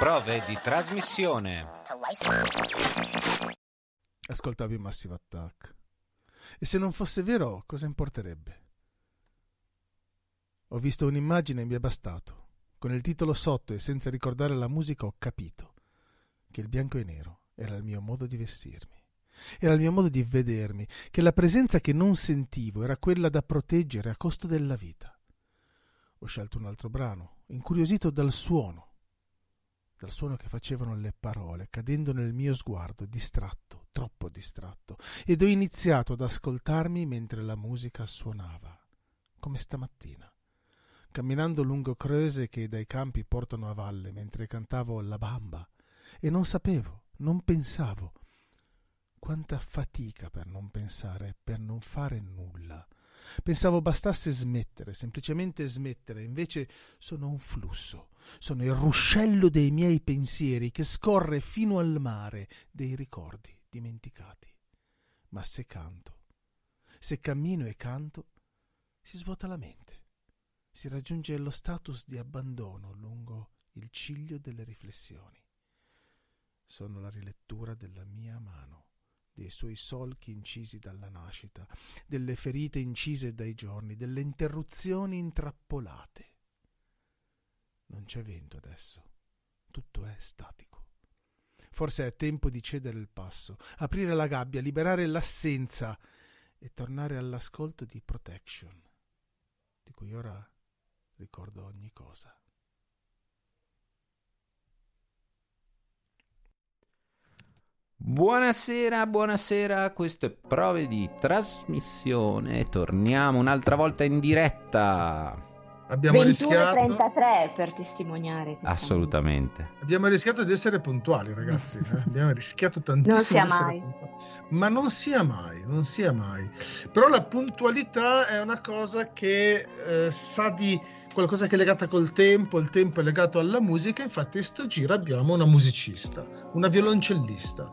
Prove di trasmissione. Ascoltavi Massive Attack. E se non fosse vero, cosa importerebbe? Ho visto un'immagine e mi è bastato. Con il titolo sotto e senza ricordare la musica ho capito che il bianco e nero era il mio modo di vestirmi. Era il mio modo di vedermi, che la presenza che non sentivo era quella da proteggere a costo della vita. Ho scelto un altro brano, incuriosito dal suono, dal suono che facevano le parole, cadendo nel mio sguardo, distratto, troppo distratto, ed ho iniziato ad ascoltarmi mentre la musica suonava, come stamattina, camminando lungo Creuse che dai campi portano a valle, mentre cantavo la bamba, e non sapevo, non pensavo. Quanta fatica per non pensare, per non fare nulla. Pensavo bastasse smettere, semplicemente smettere, invece sono un flusso, sono il ruscello dei miei pensieri che scorre fino al mare dei ricordi dimenticati. Ma se canto, se cammino e canto, si svuota la mente, si raggiunge lo status di abbandono lungo il ciglio delle riflessioni. Sono la rilettura della mia mano dei suoi solchi incisi dalla nascita, delle ferite incise dai giorni, delle interruzioni intrappolate. Non c'è vento adesso, tutto è statico. Forse è tempo di cedere il passo, aprire la gabbia, liberare l'assenza e tornare all'ascolto di Protection, di cui ora ricordo ogni cosa. Buonasera, buonasera, questo è Prove di trasmissione. Torniamo un'altra volta in diretta. Abbiamo rischiato 33 per testimoniare. Assolutamente. Abbiamo rischiato di essere puntuali, ragazzi. Eh? Abbiamo rischiato tantissimo. Non sia mai. Ma non sia mai, non sia mai. Però la puntualità è una cosa che eh, sa di qualcosa che è legata col tempo, il tempo è legato alla musica, infatti in sto giro abbiamo una musicista, una violoncellista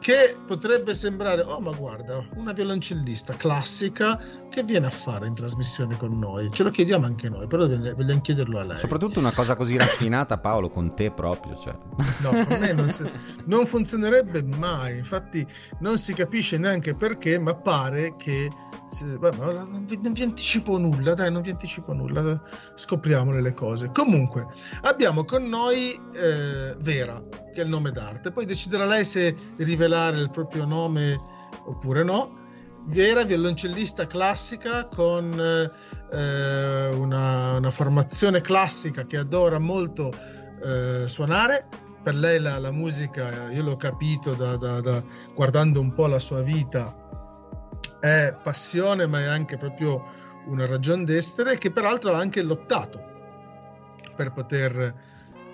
che potrebbe sembrare, oh ma guarda, una violoncellista classica che viene a fare in trasmissione con noi. Ce lo chiediamo anche noi, però vogliamo chiederlo a lei. Soprattutto una cosa così raffinata, Paolo, con te proprio. Cioè. No, con me non, si, non funzionerebbe mai, infatti non si capisce neanche perché, ma pare che... Beh, non, vi, non vi anticipo nulla, dai, non vi anticipo nulla, scopriamole le cose. Comunque, abbiamo con noi eh, Vera, che è il nome d'arte, poi deciderà lei se rivelare il proprio nome oppure no vera violoncellista classica con eh, una, una, formazione classica che adora molto eh, suonare. Per lei la, la, musica, io l'ho capito da, da, da, guardando un po' la sua vita, è passione ma è anche proprio una ragione d'essere che peraltro ha anche lottato per poter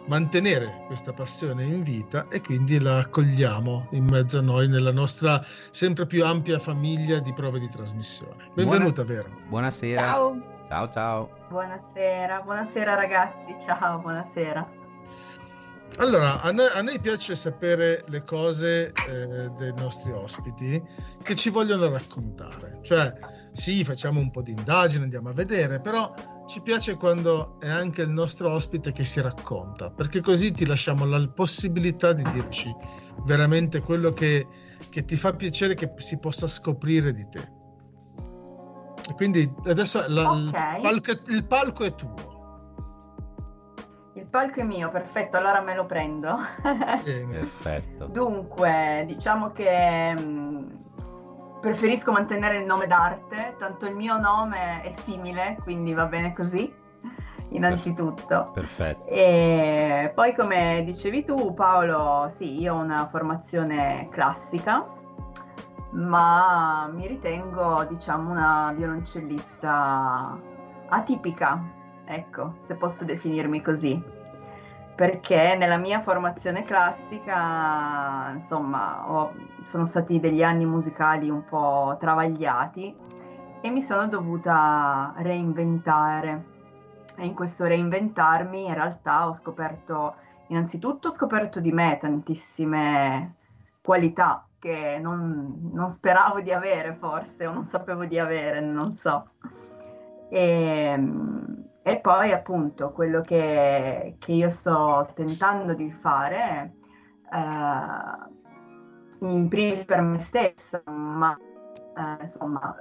mantenere questa passione in vita e quindi la accogliamo in mezzo a noi nella nostra sempre più ampia famiglia di prove di trasmissione. Benvenuta, Buona... Vero. Buonasera. Ciao. Ciao, ciao. Buonasera, buonasera ragazzi, ciao, buonasera. Allora, a noi, a noi piace sapere le cose eh, dei nostri ospiti che ci vogliono raccontare. Cioè, sì, facciamo un po' di indagine, andiamo a vedere, però ci piace quando è anche il nostro ospite che si racconta, perché così ti lasciamo la possibilità di dirci veramente quello che, che ti fa piacere che si possa scoprire di te. E quindi adesso la, okay. il, palco, il palco è tuo. Il palco è mio, perfetto, allora me lo prendo. Perfetto. Dunque, diciamo che mm, preferisco mantenere il nome d'arte, tanto il mio nome è simile, quindi va bene così, innanzitutto. Perfetto. E poi come dicevi tu Paolo, sì, io ho una formazione classica, ma mi ritengo diciamo una violoncellista atipica, ecco, se posso definirmi così perché nella mia formazione classica, insomma, ho, sono stati degli anni musicali un po' travagliati e mi sono dovuta reinventare. E in questo reinventarmi in realtà ho scoperto, innanzitutto ho scoperto di me tantissime qualità che non, non speravo di avere forse o non sapevo di avere, non so. E, E poi appunto quello che, che io sto tentando di fare, eh, in primis per me stessa, ma eh, insomma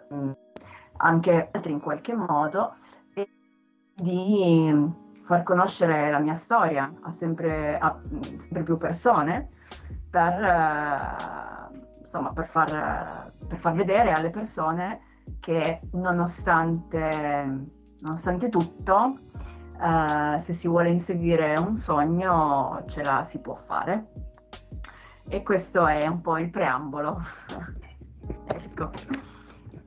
anche altri in qualche modo, è di far conoscere la mia storia a sempre, a sempre più persone per, eh, insomma, per, far, per far vedere alle persone che nonostante, nonostante tutto, uh, se si vuole inseguire un sogno, ce la si può fare. E questo è un po' il preambolo. ecco.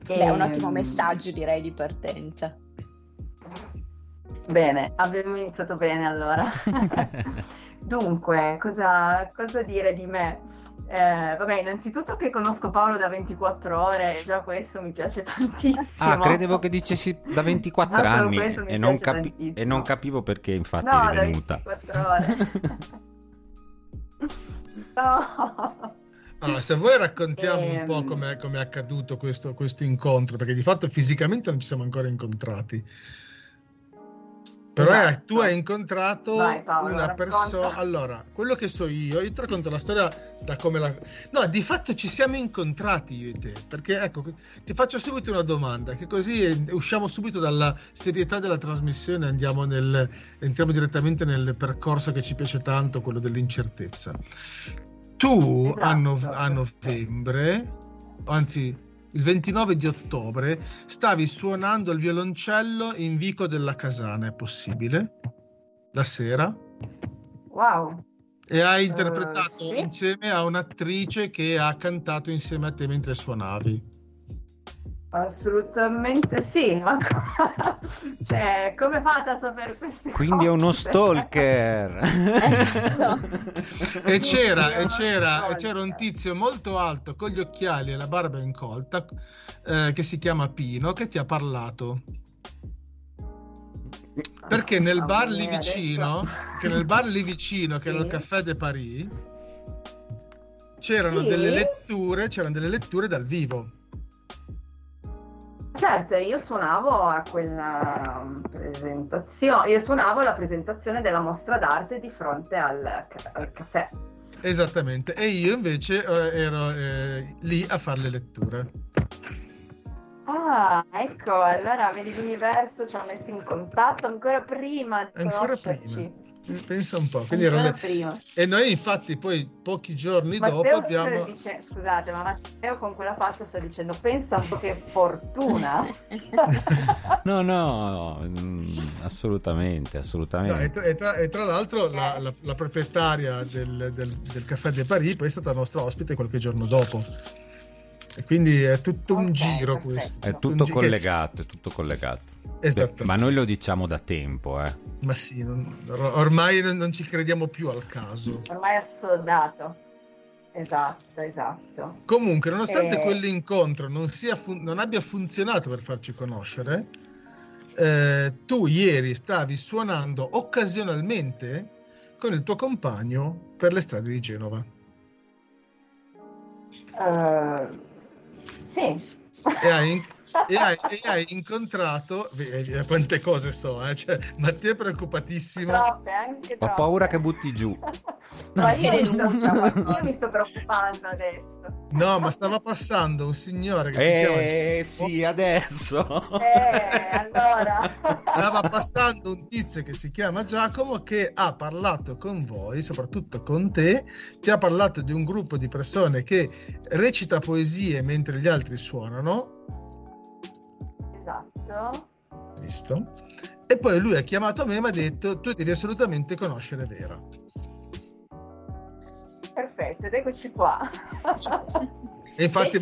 Beh, è un ottimo ehm, messaggio, direi, di partenza. Bene, abbiamo iniziato bene allora. Dunque, cosa, cosa dire di me? Eh, vabbè, innanzitutto che conosco Paolo da 24 ore, già questo mi piace tantissimo. Ah, credevo che dicessi da 24 no, anni e non, capi- e non, capivo perché infatti no, è venuta. Da 24 ore. no. Allora, se vuoi raccontiamo e... un po' come è accaduto questo, questo incontro, perché di fatto fisicamente non ci siamo ancora incontrati. Però esatto. tu hai incontrato Vai, Paolo, una persona. Allora, quello che so io, io ti racconto la storia da come la. No, di fatto ci siamo incontrati io e te. Perché ecco, ti faccio subito una domanda, che così usciamo subito dalla serietà della trasmissione andiamo nel... entriamo direttamente nel percorso che ci piace tanto, quello dell'incertezza. Tu esatto. a, nov- a novembre, anzi il 29 di ottobre stavi suonando il violoncello in Vico della Casana, è possibile? La sera? Wow. E hai interpretato uh, sì? insieme a un'attrice che ha cantato insieme a te mentre suonavi. Assolutamente sì, ma cioè, come fate a sapere queste Quindi cose? è uno stalker. e, c'era, e, c'era, e c'era un tizio molto alto con gli occhiali e la barba incolta eh, che si chiama Pino che ti ha parlato. Perché nel bar lì vicino, che nel bar lì vicino, che era il Caffè de Paris, c'erano delle letture, c'erano delle letture dal vivo. Certo, io suonavo a quella um, presentazione, io suonavo la presentazione della mostra d'arte di fronte al, al caffè. Esattamente, e io invece eh, ero eh, lì a fare le letture. Ah, ecco, allora vedi l'universo ci ha messo in contatto ancora prima di Ancora prima. Pensa un po'. Le... E noi infatti poi pochi giorni Matteo dopo abbiamo... Dice, scusate, ma Matteo con quella faccia sta dicendo pensa un po' che fortuna. no, no, assolutamente, assolutamente. No, e, tra, e, tra, e, tra, l'altro la, la, la proprietaria del, del, del Caffè de Paris poi è stata nostra ospite qualche giorno dopo. E quindi è tutto okay, un giro perfetto. questo. È tutto collegato, è tutto collegato. Esatto. Ma noi lo diciamo da tempo, eh. Ma sì, non, ormai non ci crediamo più al caso. Ormai è assodato. Esatto, esatto. Comunque, nonostante e... quell'incontro non, fun- non, abbia funzionato per farci conoscere, eh, tu ieri stavi suonando occasionalmente con il tuo compagno per le strade di Genova. Uh, sì. E hai, e hai, e hai incontrato quante cose so eh? cioè, Mattia è preoccupatissimo troppe, anche troppe. ho paura che butti giù ma io, io mi sto preoccupando adesso no ma stava passando un signore che eh, si chiama sì adesso eh allora stava passando un tizio che si chiama Giacomo che ha parlato con voi soprattutto con te ti ha parlato di un gruppo di persone che recita poesie mentre gli altri suonano Esatto. Visto? E poi lui ha chiamato me e mi ha detto tu devi assolutamente conoscere Vera. Perfetto, ed eccoci qua. e infatti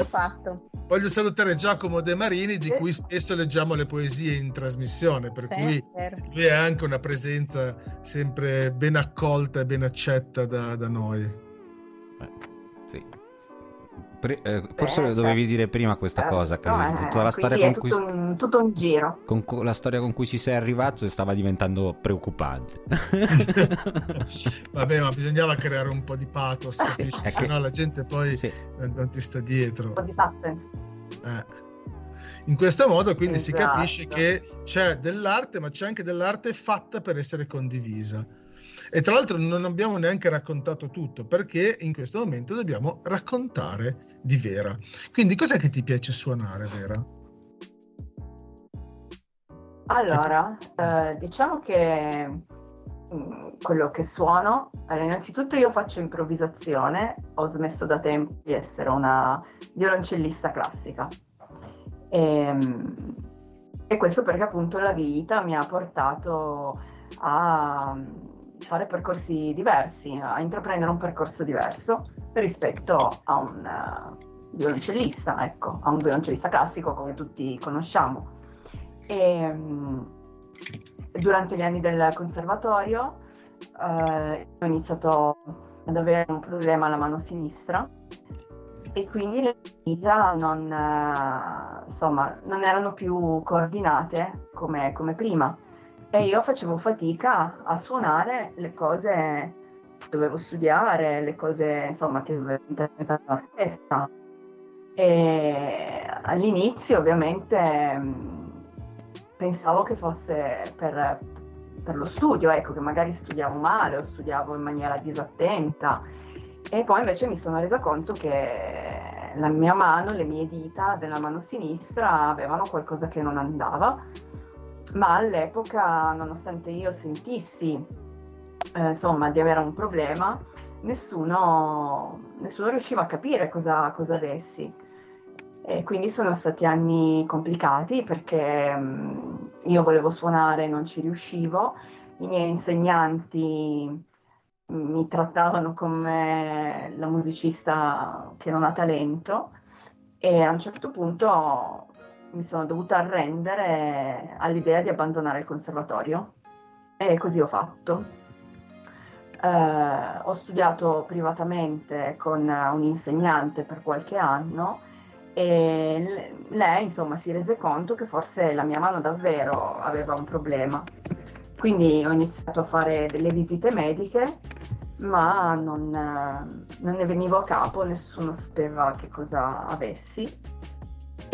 voglio salutare Giacomo De Marini di cui spesso leggiamo le poesie in trasmissione, per sì, cui lui è anche una presenza sempre ben accolta e ben accetta da, da noi. Eh. Pre- eh, forse eh, dovevi certo. dire prima questa cosa, che no, tutta la storia con cui... Un, tutto un giro. Con la storia con cui ci sei arrivato stava diventando preoccupante. Vabbè, ma bisognava creare un po' di pathos, capisci? Che... Se no la gente poi sì. non ti sta dietro. Un po' di suspense. Eh. in questo modo quindi Esatto. si capisce che c'è dell'arte, ma c'è anche dell'arte fatta per essere condivisa. E tra l'altro non abbiamo neanche raccontato tutto, perché in questo momento dobbiamo raccontare di Vera. Quindi cos'è che ti piace suonare, Vera? Allora, eh, diciamo che mm, quello che suono, allora, innanzitutto io faccio improvvisazione, ho smesso da tempo di essere una violoncellista classica. E, e questo perché appunto la vita mi ha portato a fare percorsi diversi, a intraprendere un percorso diverso rispetto a un eh, violoncellista, ecco, a un violoncellista classico come tutti conosciamo. E, mm, durante gli anni del conservatorio eh, ho iniziato ad avere un problema alla mano sinistra e quindi le dita non, eh, insomma, non erano più coordinate come, come prima e io facevo fatica a suonare le cose che dovevo studiare, le cose insomma che dovevo interpretare all'orchestra. E all'inizio ovviamente mh, pensavo che fosse per, per lo studio, ecco, che magari studiavo male o studiavo in maniera disattenta. E poi invece mi sono resa conto che la mia mano, le mie dita della mano sinistra avevano qualcosa che non andava, ma all'epoca, nonostante io sentissi eh, insomma di avere un problema, nessuno, nessuno riusciva a capire cosa, cosa avessi. E quindi sono stati anni complicati perché mh, io volevo suonare e non ci riuscivo, i miei insegnanti mi trattavano come la musicista che non ha talento e a un certo punto mi sono dovuta arrendere all'idea di abbandonare il conservatorio e così ho fatto. Eh, ho studiato privatamente con un insegnante per qualche anno e lei insomma si rese conto che forse la mia mano davvero aveva un problema. Quindi ho iniziato a fare delle visite mediche, ma non, non ne venivo a capo, nessuno sapeva che cosa avessi.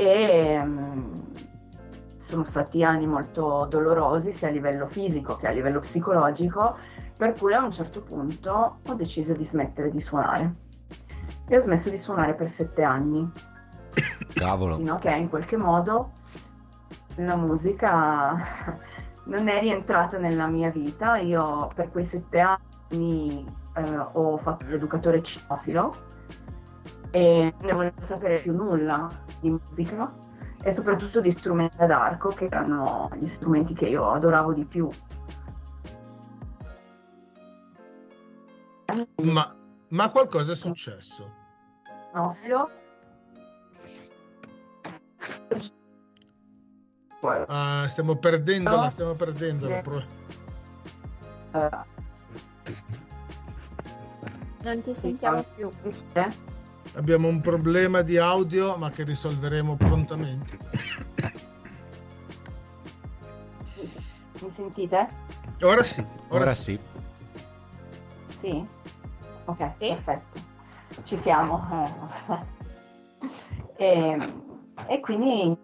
E mm, sono stati anni molto dolorosi sia a livello fisico che a livello psicologico, per cui a un certo punto ho deciso di smettere di suonare. E ho smesso di suonare per sette anni, Cavolo. fino a che in qualche modo la musica non è rientrata nella mia vita. Io per quei sette anni eh, ho fatto l'educatore cinofilo e non ne volevo sapere più nulla di musica e soprattutto di strumenti ad arco che erano gli strumenti che io adoravo di più. Ma, ma qualcosa è successo. Cinofilo. Poi, Ah, stiamo perdendola, stiamo perdendola. Pro- Non ti sentiamo più. eh, Abbiamo un problema di audio, ma che risolveremo prontamente. mi sentite? Ora sì, ora, Ora sì. sì. Sì? Ok, Sì. perfetto. Ci siamo. e, e quindi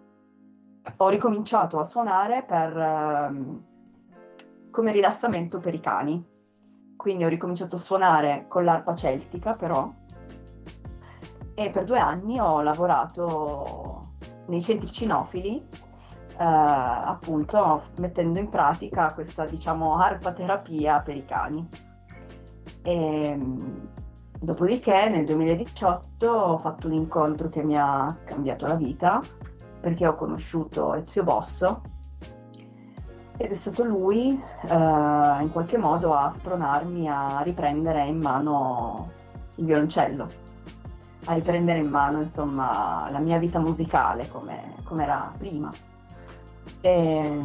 ho ricominciato a suonare per, ehm, come rilassamento per i cani. Quindi ho ricominciato a suonare con l'arpa celtica però e per due anni ho lavorato nei centri cinofili eh, appunto mettendo in pratica questa diciamo arpa terapia per i cani. E, mh, dopodiché nel 2018 ho fatto un incontro che mi ha cambiato la vita perché ho conosciuto Ezio Bosso ed è stato lui eh, in qualche modo a spronarmi a riprendere in mano il violoncello, a riprendere in mano insomma la mia vita musicale come, come era prima. E,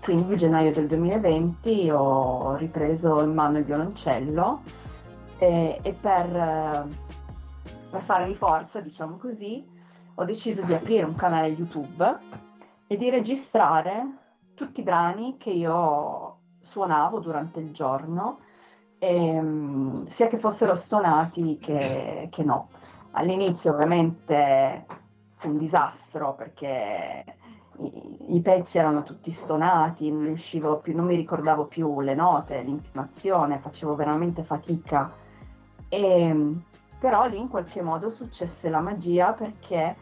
quindi nel gennaio del 2020 ho ripreso in mano il violoncello e, e per, per farmi forza, diciamo così, ho deciso di aprire un canale YouTube e di registrare tutti i brani che io suonavo durante il giorno, ehm, sia che fossero stonati che, che no. All'inizio ovviamente fu un disastro perché i, i, pezzi erano tutti stonati, non riuscivo più, non mi ricordavo più le note, l'intonazione, facevo veramente fatica. E, però lì in qualche modo successe la magia perché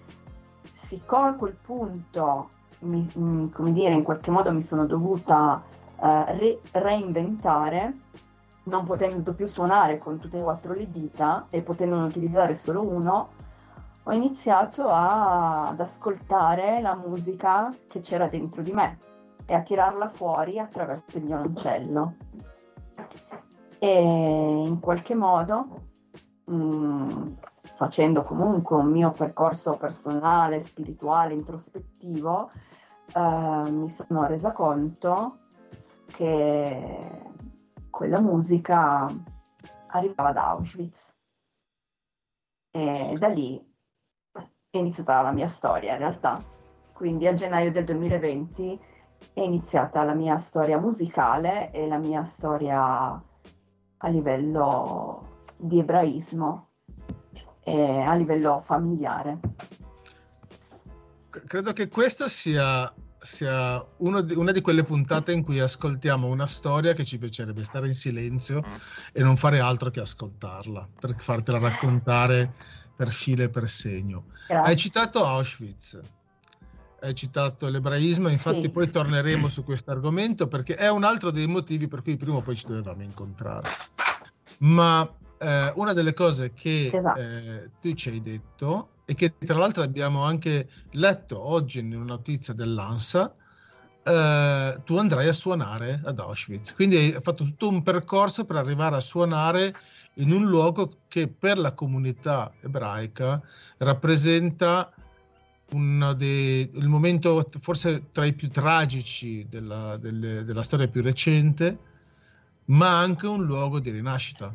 siccome a quel punto mi, mm, come dire, in qualche modo mi sono dovuta uh, re- reinventare, non potendo più suonare con tutte e quattro le dita e potendo utilizzare solo uno, ho iniziato a, ad ascoltare la musica che c'era dentro di me e a tirarla fuori attraverso il violoncello. E in qualche modo, mh, mm, facendo comunque un mio percorso personale, spirituale, introspettivo, eh, mi sono resa conto che quella musica arrivava da Auschwitz. E da lì è iniziata la mia storia in realtà. Quindi a gennaio del 2020 è iniziata la mia storia musicale e la mia storia a livello di ebraismo e a livello familiare. Credo che questa sia, sia di, una di quelle puntate in cui ascoltiamo una storia che ci piacerebbe stare in silenzio e non fare altro che ascoltarla per fartela raccontare per filo e per segno. Grazie. Hai citato Auschwitz, hai citato l'ebraismo, infatti sì. poi torneremo su questo argomento perché è un altro dei motivi per cui prima o poi ci dovevamo incontrare. Ma eh, una delle cose che esatto. eh, tu ci hai detto e che tra l'altro abbiamo anche letto oggi in una notizia dell'ANSA, eh, tu andrai a suonare ad Auschwitz. Quindi hai fatto tutto un percorso per arrivare a suonare in un luogo che per la comunità ebraica rappresenta dei, il momento forse tra i più tragici della, delle, della storia più recente, ma anche un luogo di rinascita.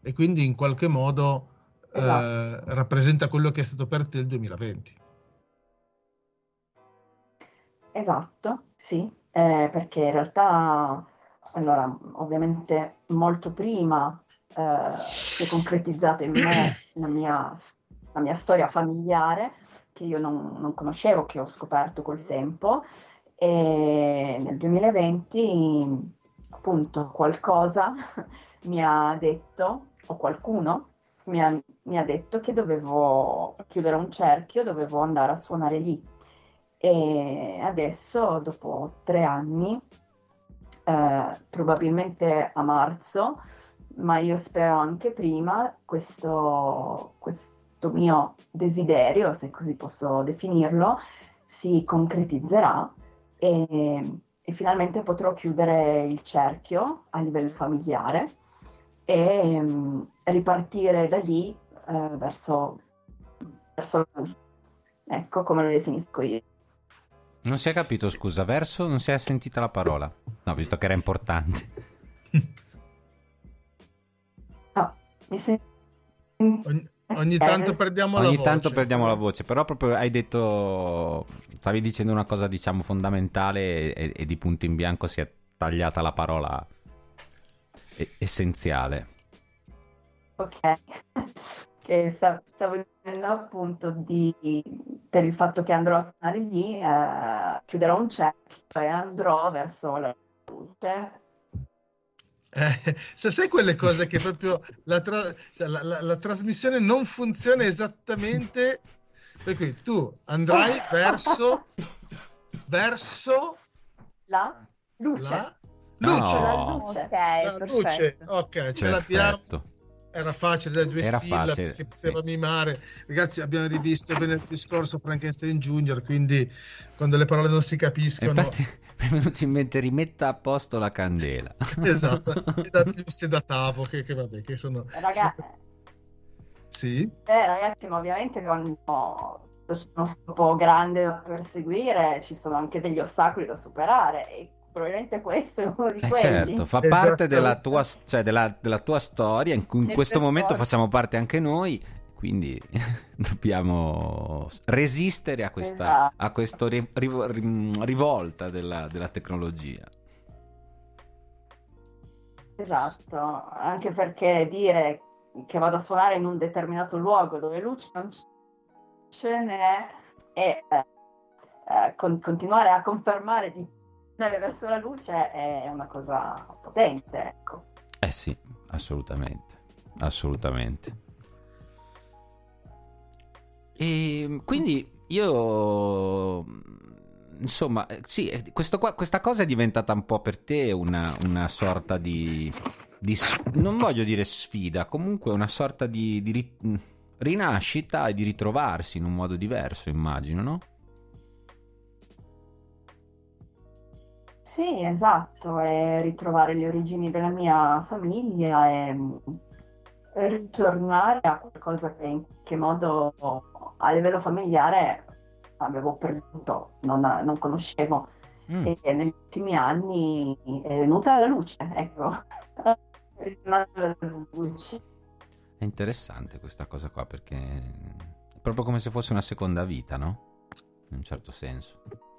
E quindi in qualche modo esatto. eh, rappresenta quello che è stato per te il 2020. Esatto, sì, eh, perché in realtà, allora, ovviamente molto prima eh, si è concretizzata in me la mia, la mia storia familiare che io non, non, conoscevo, che ho scoperto col tempo e nel 2020 appunto qualcosa mi ha detto, o qualcuno mi ha, mi ha detto che dovevo chiudere un cerchio, dovevo andare a suonare lì. E adesso, dopo tre anni, eh, probabilmente a marzo, ma io spero anche prima, questo, questo mio desiderio, se così posso definirlo, si concretizzerà e, e finalmente potrò chiudere il cerchio a livello familiare e um, ripartire da lì uh, verso, verso ecco come lo definisco io. Non si è capito, scusa, verso non si è sentita la parola. No, visto che era importante. Mi senti... Ogni, ogni tanto perdiamo ogni la voce. Ogni tanto perdiamo la voce, però proprio hai detto, stavi dicendo una cosa diciamo fondamentale e, e di punto in bianco si è tagliata la parola essenziale. Ok, che stavo dicendo appunto di, per il fatto che andrò a suonare lì, eh, chiuderò un check, cioè andrò verso la luce eh, se sai quelle cose che proprio la, tra- cioè la, la, la, trasmissione non funziona esattamente, per cui tu andrai verso, verso la luce. La luce. No. La luce. Okay, la luce. Ok, ce l'abbiamo. Era facile, da due Era sillabi, facile, si poteva sì. mimare. Ragazzi, abbiamo rivisto venerdì scorso Frankenstein Junior, quindi quando le parole non si capiscono... Infatti mi è venuto in mente rimetta a posto la candela. esatto, e da giusti da tavo, che, che vabbè, che sono... Ragazzi... Sì? Eh, ragazzi, ma ovviamente quando sono un po' grande da perseguire ci sono anche degli ostacoli da superare e probabilmente questo è uno di eh quelli. Certo, fa parte della tua, cioè della, della tua storia, in, cui in questo momento facciamo parte anche noi, quindi dobbiamo resistere a questa esatto. a questo ri, ri, rivolta della, della tecnologia. Esatto, anche perché dire che vado a suonare in un determinato luogo dove luce non ce n'è e eh, eh, con, continuare a confermare di andare verso la luce è una cosa potente, ecco. Eh sì, assolutamente, assolutamente. E quindi io insomma, sì, qua, questa cosa è diventata un po' per te una, una sorta di, di, non voglio dire sfida, comunque una sorta di, di rinascita e di ritrovarsi in un modo diverso, immagino, no? Sì, esatto, è ritrovare le origini della mia famiglia e ritornare a qualcosa che in qualche modo a livello familiare avevo perduto, non, non conoscevo. Mm. E negli ultimi anni è venuta alla luce, ecco. è alla luce. È interessante questa cosa qua perché è proprio come se fosse una seconda vita, no? In un certo senso.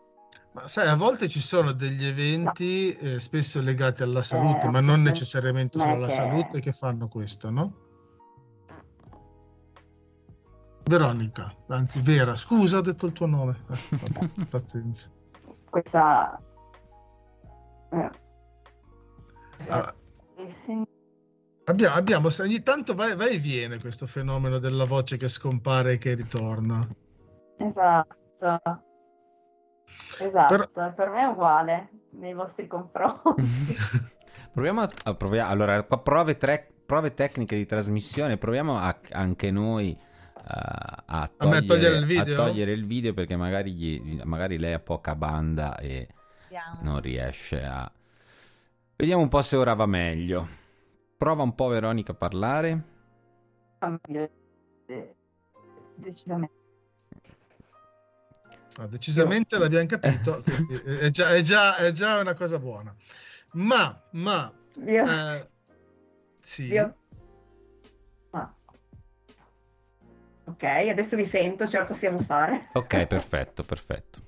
Ma sai, a volte ci sono degli eventi no. eh, spesso legati alla salute, eh, ma non necessariamente solo alla che... salute, che fanno questo, no? Veronica, anzi Vera, scusa, ho detto il tuo nome. Eh, vabbè, pazienza. Questa... Eh. Ah. Abbiamo, abbiamo, ogni tanto va, va, e viene questo fenomeno della voce che scompare e che ritorna. Esatto. Esatto, Però... per me è uguale nei vostri confronti. proviamo a, proviamo, allora, prove, tre, prove, tecniche di trasmissione, proviamo a, anche noi a, a, togliere, a, togliere, il video? a togliere il video perché magari, gli, magari lei ha poca banda e Vediamo. non riesce a... Vediamo un po' se ora va meglio. Prova un po' Veronica a parlare. Decisamente. Ah, decisamente l'abbiamo capito, è già, è, già, è, già, una cosa buona. Ma, ma... Io... Eh, sì. Io... Ok, adesso vi sento, ce la possiamo fare. Ok, perfetto, perfetto.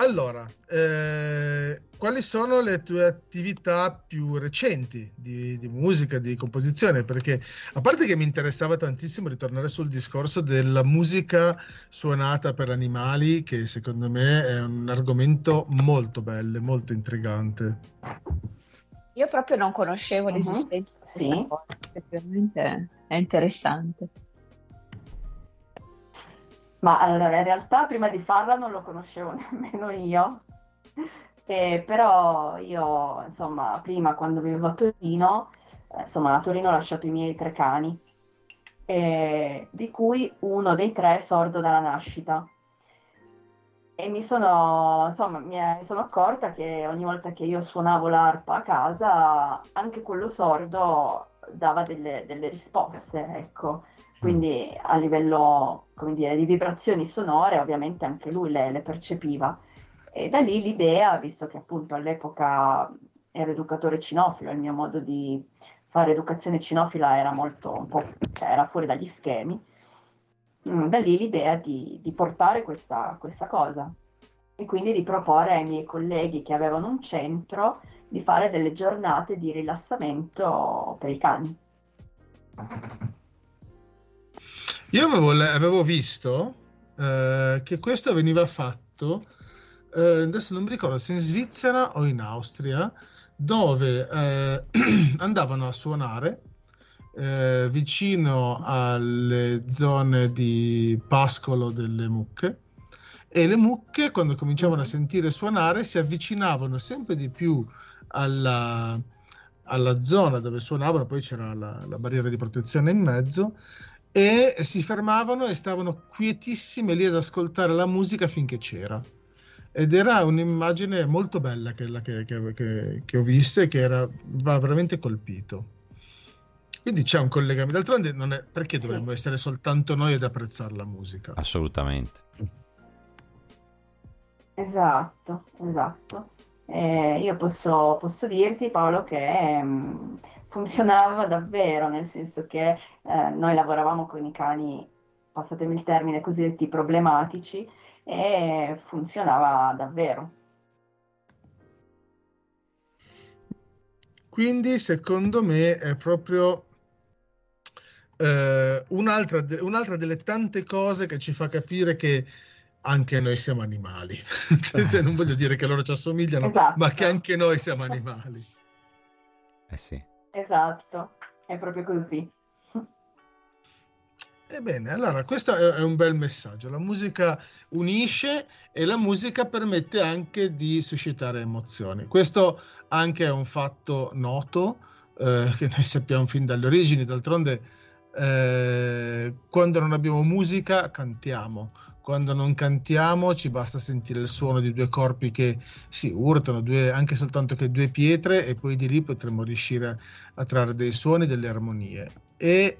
Allora, eh, quali sono le tue attività più recenti di, di, musica, di composizione? Perché a parte che mi interessava tantissimo ritornare sul discorso della musica suonata per animali, che secondo me è un argomento molto bello, molto intrigante. Io proprio non conoscevo uh-huh. l'esistenza di questa sì. cosa, effettivamente è interessante. Ma allora, in realtà prima di farla non lo conoscevo nemmeno io, eh, però io, insomma, prima quando vivevo a Torino, eh, insomma, a Torino ho lasciato i miei tre cani, eh, di cui uno dei tre è sordo dalla nascita. E mi sono, insomma, mi sono accorta che ogni volta che io suonavo l'arpa a casa, anche quello sordo dava delle, delle risposte, ecco. Quindi a livello, come dire, di vibrazioni sonore, ovviamente anche lui le, le percepiva. E da lì l'idea, visto che appunto all'epoca ero educatore cinofilo, il mio modo di fare educazione cinofila era molto, un po', cioè era fuori dagli schemi, mm, da lì l'idea di, di portare questa, questa cosa e quindi di proporre ai miei colleghi che avevano un centro di fare delle giornate di rilassamento per i cani. Io avevo, avevo visto eh, che questo veniva fatto, eh, adesso non mi ricordo se in Svizzera o in Austria, dove eh, andavano a suonare eh, vicino alle zone di pascolo delle mucche. E le mucche quando cominciavano a sentire suonare si avvicinavano sempre di più alla, alla zona dove suonavano, poi c'era la, la barriera di protezione in mezzo e si fermavano e stavano quietissime lì ad ascoltare la musica finché c'era. Ed era un'immagine molto bella quella che, che, che, che ho visto e che era, va veramente colpito. Quindi c'è un collegamento. D'altronde, non è, perché dovremmo sì. essere soltanto noi ad apprezzare la musica? Assolutamente. Esatto, esatto. Eh, io posso, posso, dirti, Paolo, che mh, funzionava davvero, nel senso che eh, noi lavoravamo con i cani, passatemi il termine, cosiddetti problematici e funzionava davvero. Quindi secondo me è proprio eh, un'altra, un'altra delle tante cose che ci fa capire che anche noi siamo animali. Cioè, non voglio dire che loro ci assomigliano, esatto. ma che anche noi siamo animali. Eh sì. Esatto, è proprio così. Ebbene, allora questo è un bel messaggio. La musica unisce e la musica permette anche di suscitare emozioni. Questo anche è un fatto noto eh, che noi sappiamo fin dalle origini. D'altronde, eh, quando non abbiamo musica, cantiamo. Quando non cantiamo, ci basta sentire il suono di due corpi che si urtano, due, anche soltanto che due pietre, e poi di lì potremo riuscire a trarre dei suoni, delle armonie. E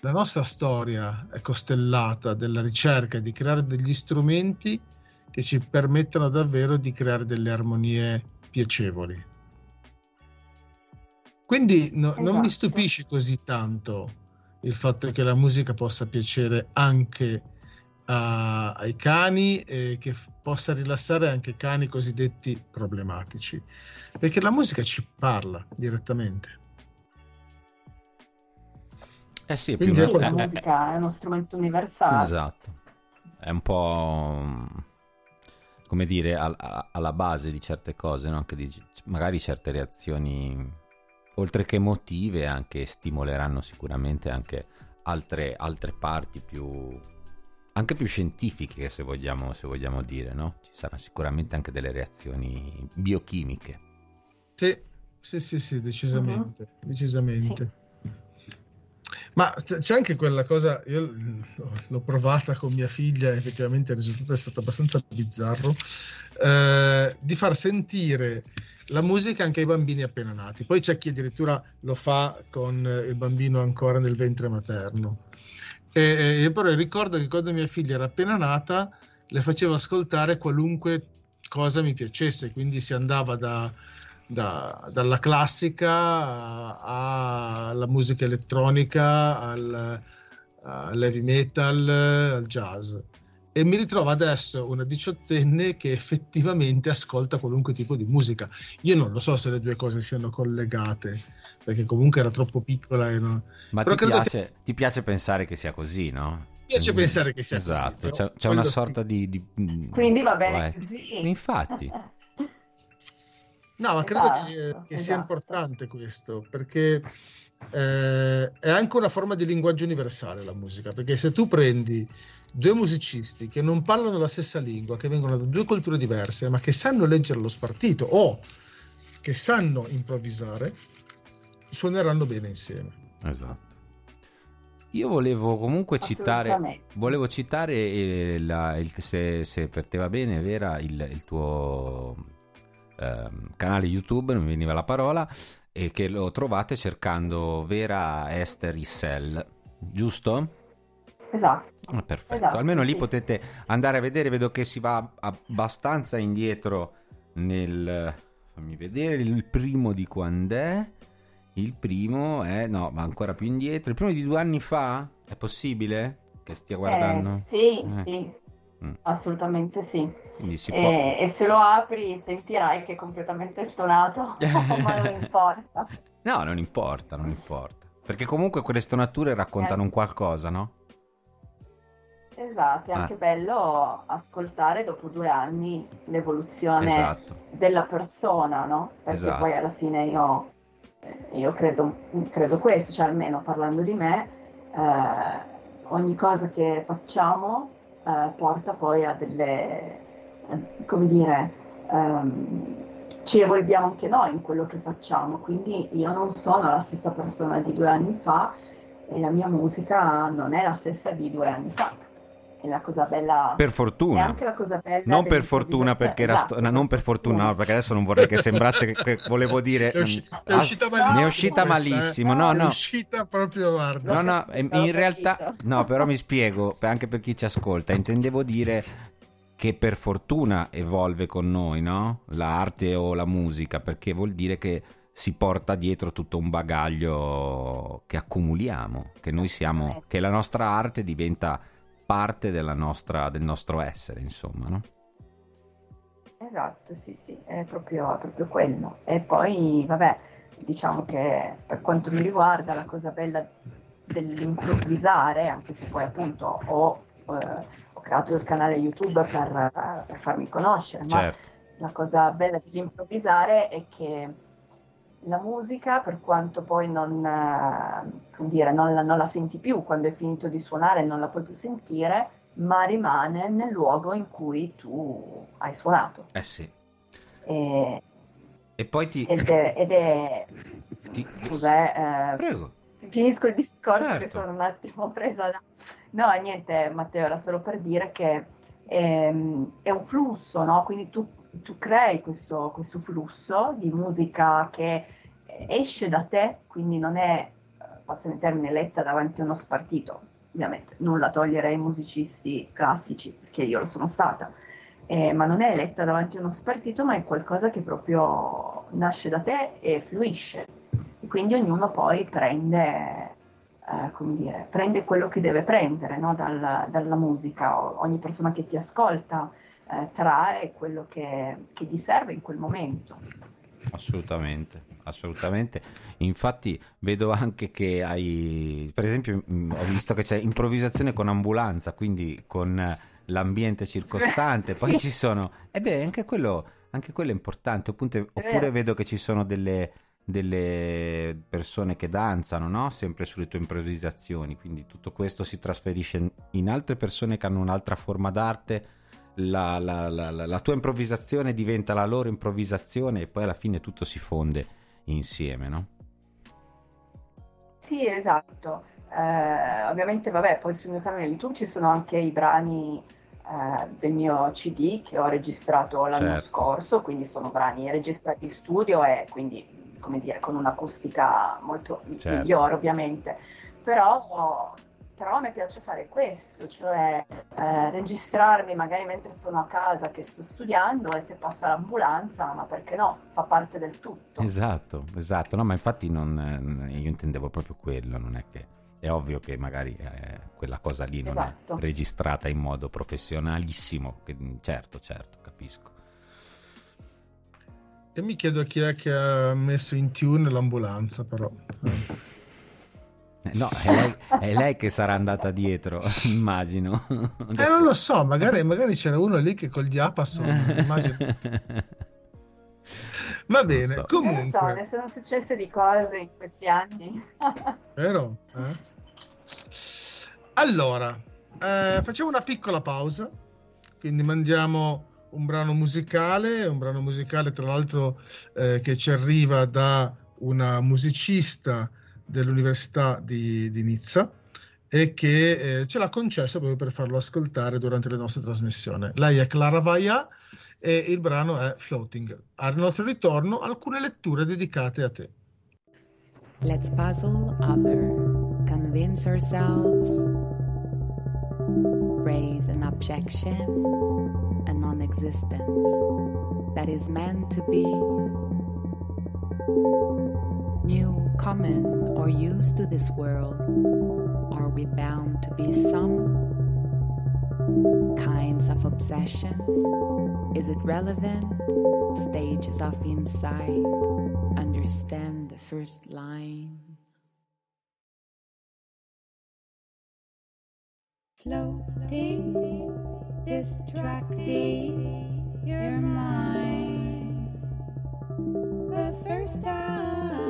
la nostra storia è costellata della ricerca di creare degli strumenti che ci permettano davvero di creare delle armonie piacevoli. Quindi no, esatto. non mi esatto. stupisce così tanto il fatto che la musica possa piacere anche a, ai cani e che f- possa rilassare anche cani cosiddetti problematici, perché la musica ci parla direttamente. Eh sì, Quindi più la musica è uno strumento universale. Esatto. È un po' come dire alla, alla base di certe cose, no? che di, magari certe reazioni oltre che emotive anche stimoleranno sicuramente anche altre, altre parti più anche più scientifiche se vogliamo, se vogliamo dire, no? Ci saranno sicuramente anche delle reazioni biochimiche. Sì, sì, sì, sì decisamente, uh-huh. decisamente. Sì. Ma c'è anche quella cosa, io l'ho provata con mia figlia, effettivamente il risultato è stato abbastanza bizzarro, eh, di far sentire la musica anche ai bambini appena nati. Poi c'è chi addirittura lo fa con il bambino ancora nel ventre materno. E, e però ricordo che quando mia figlia era appena nata, le facevo ascoltare qualunque cosa mi piacesse, quindi si andava da da, dalla classica alla musica elettronica, al, al metal, al jazz. E mi ritrovo adesso una diciottenne che effettivamente ascolta qualunque tipo di musica. Io non lo so se le due cose siano collegate, perché comunque era troppo piccola. E no... Ma ti piace, che... ti piace, pensare che sia così, no? Mi piace mm. pensare che sia esatto, così. Esatto, c'è, c'è una sorta sì. di, di, Quindi va bene così. Infatti. No, ma credo esatto, che, che esatto. sia importante questo, perché eh, è anche una forma di linguaggio universale la musica, perché se tu prendi due musicisti che non parlano la stessa lingua, che vengono da due culture diverse, ma che sanno leggere lo spartito o che sanno improvvisare, suoneranno bene insieme. Esatto. Io volevo comunque citare, volevo citare il, il, se, se, per te va bene, Vera, il, il tuo eh, canale YouTube, non mi veniva la parola, e che lo trovate cercando Vera Esther Issel, giusto? Esatto. Ah, perfetto, esatto, almeno sì. lì potete andare a vedere, vedo che si va abbastanza indietro nel... fammi vedere il primo di quando è. Il primo è, no, ma ancora più indietro. Il primo di due anni fa? È possibile che stia guardando? Eh, sì, eh. sì. Mm. Assolutamente sì. E, e, se lo apri sentirai che è completamente stonato, ma non importa. No, non importa, non importa. Perché comunque quelle stonature raccontano eh. un qualcosa, no? Esatto, è ah. anche bello ascoltare dopo due anni l'evoluzione esatto. della persona, no? Perché esatto. poi alla fine io, io credo, credo, questo, cioè almeno parlando di me, eh, ogni cosa che facciamo eh, porta poi a delle, eh, come dire, um, ci evolviamo anche noi in quello che facciamo, quindi io non sono la stessa persona di due anni fa e la mia musica non è la stessa di due anni fa. È la cosa bella. Per fortuna. È anche la cosa bella. Non per fortuna perché era. Sto... No, non per fortuna, no, perché adesso non vorrei che sembrasse che, che volevo dire. È, usci- è uscita malissimo. Mi è uscita malissimo. No, no. È uscita proprio guarda. No, no, in realtà. No, però mi spiego, anche per chi ci ascolta. Intendevo dire che per fortuna evolve con noi, no? L'arte o la musica, perché vuol dire che si porta dietro tutto un bagaglio che accumuliamo, che noi siamo, che la nostra arte diventa parte nostra, del nostro essere, insomma, no? Esatto, sì, sì, è proprio, proprio quello. E poi, vabbè, diciamo che per quanto mi riguarda, la cosa bella dell'improvvisare, anche se poi appunto ho, eh, ho creato il canale YouTube per, per farmi conoscere, ma certo. la cosa bella dell'improvvisare è che la musica, per quanto poi non, eh, dire, non, la, non la senti più quando è finito di suonare, non la puoi più sentire, ma rimane nel luogo in cui tu hai suonato. Eh sì. E, e poi ti... Ed è... Ed è ti... Scusa, eh, Prego. Finisco il discorso certo. che sono un attimo presa da... No, niente Matteo, era solo per dire che è, ehm, è un flusso, no? Quindi tu, tu crei questo, questo flusso di musica che esce da te, quindi non è, passami il termine, letta davanti a uno spartito. Ovviamente nulla togliere ai musicisti classici, perché io lo sono stata, eh, ma non è letta davanti a uno spartito, ma è qualcosa che proprio nasce da te e fluisce. E quindi ognuno poi prende, eh, come dire, prende quello che deve prendere no? Dal, dalla musica. ogni persona che ti ascolta eh, trae quello che, che gli serve in quel momento. Assolutamente, assolutamente. Infatti vedo anche che hai, per esempio, mm, ho visto che c'è improvvisazione con ambulanza, quindi con l'ambiente circostante, poi ci sono... E eh beh, anche quello, anche quello è importante, oppure, oppure vedo che ci sono delle, delle persone che danzano, no? Sempre sulle tue improvvisazioni, quindi tutto questo si trasferisce in altre persone che hanno un'altra forma d'arte, la, la, la, la tua improvvisazione diventa la loro improvvisazione e poi alla fine tutto si fonde insieme, no? Sì, esatto. Eh, ovviamente, vabbè, poi sul mio canale YouTube ci sono anche i brani eh, del mio CD che ho registrato l'anno certo. scorso, quindi sono brani registrati in studio e quindi, come dire, con un'acustica molto certo. migliore ovviamente. Però, però a me piace fare questo, cioè eh, registrarmi magari mentre sono a casa che sto studiando e se passa l'ambulanza, ma perché no, fa parte del tutto. Esatto, esatto, no, ma infatti non, io intendevo proprio quello, non è che è ovvio che magari eh, quella cosa lì non esatto. è registrata in modo professionalissimo, che, certo, certo, capisco. E mi chiedo chi è che ha messo in tune l'ambulanza, però. Eh, no, è lei, è lei, che sarà andata dietro, immagino. Adesso... Eh, non lo so, magari, magari, c'era uno lì che col diapason, immagino. Va bene, so. comunque. Non so, ne sono successe di cose in questi anni. Vero? Eh? Allora, eh, facciamo una piccola pausa, quindi mandiamo un brano musicale, un brano musicale tra l'altro eh, che ci arriva da una musicista dell'Università di, di Nizza e che eh, ce l'ha concesso proprio per farlo ascoltare durante le nostre trasmissioni. Lei è Clara Vaia e il brano è Floating. Al nostro ritorno alcune letture dedicate a te. Let's puzzle other, convince ourselves, raise an objection, a non-existence that is meant to be common, or used to this world. Are we bound to be some kinds of obsessions? Is it relevant? Stages of insight. Understand the first line. Floating, distracting your mind. The first time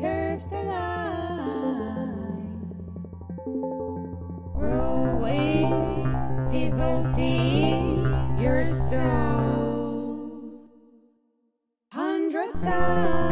curves the line. Devoting your soul. Hundred times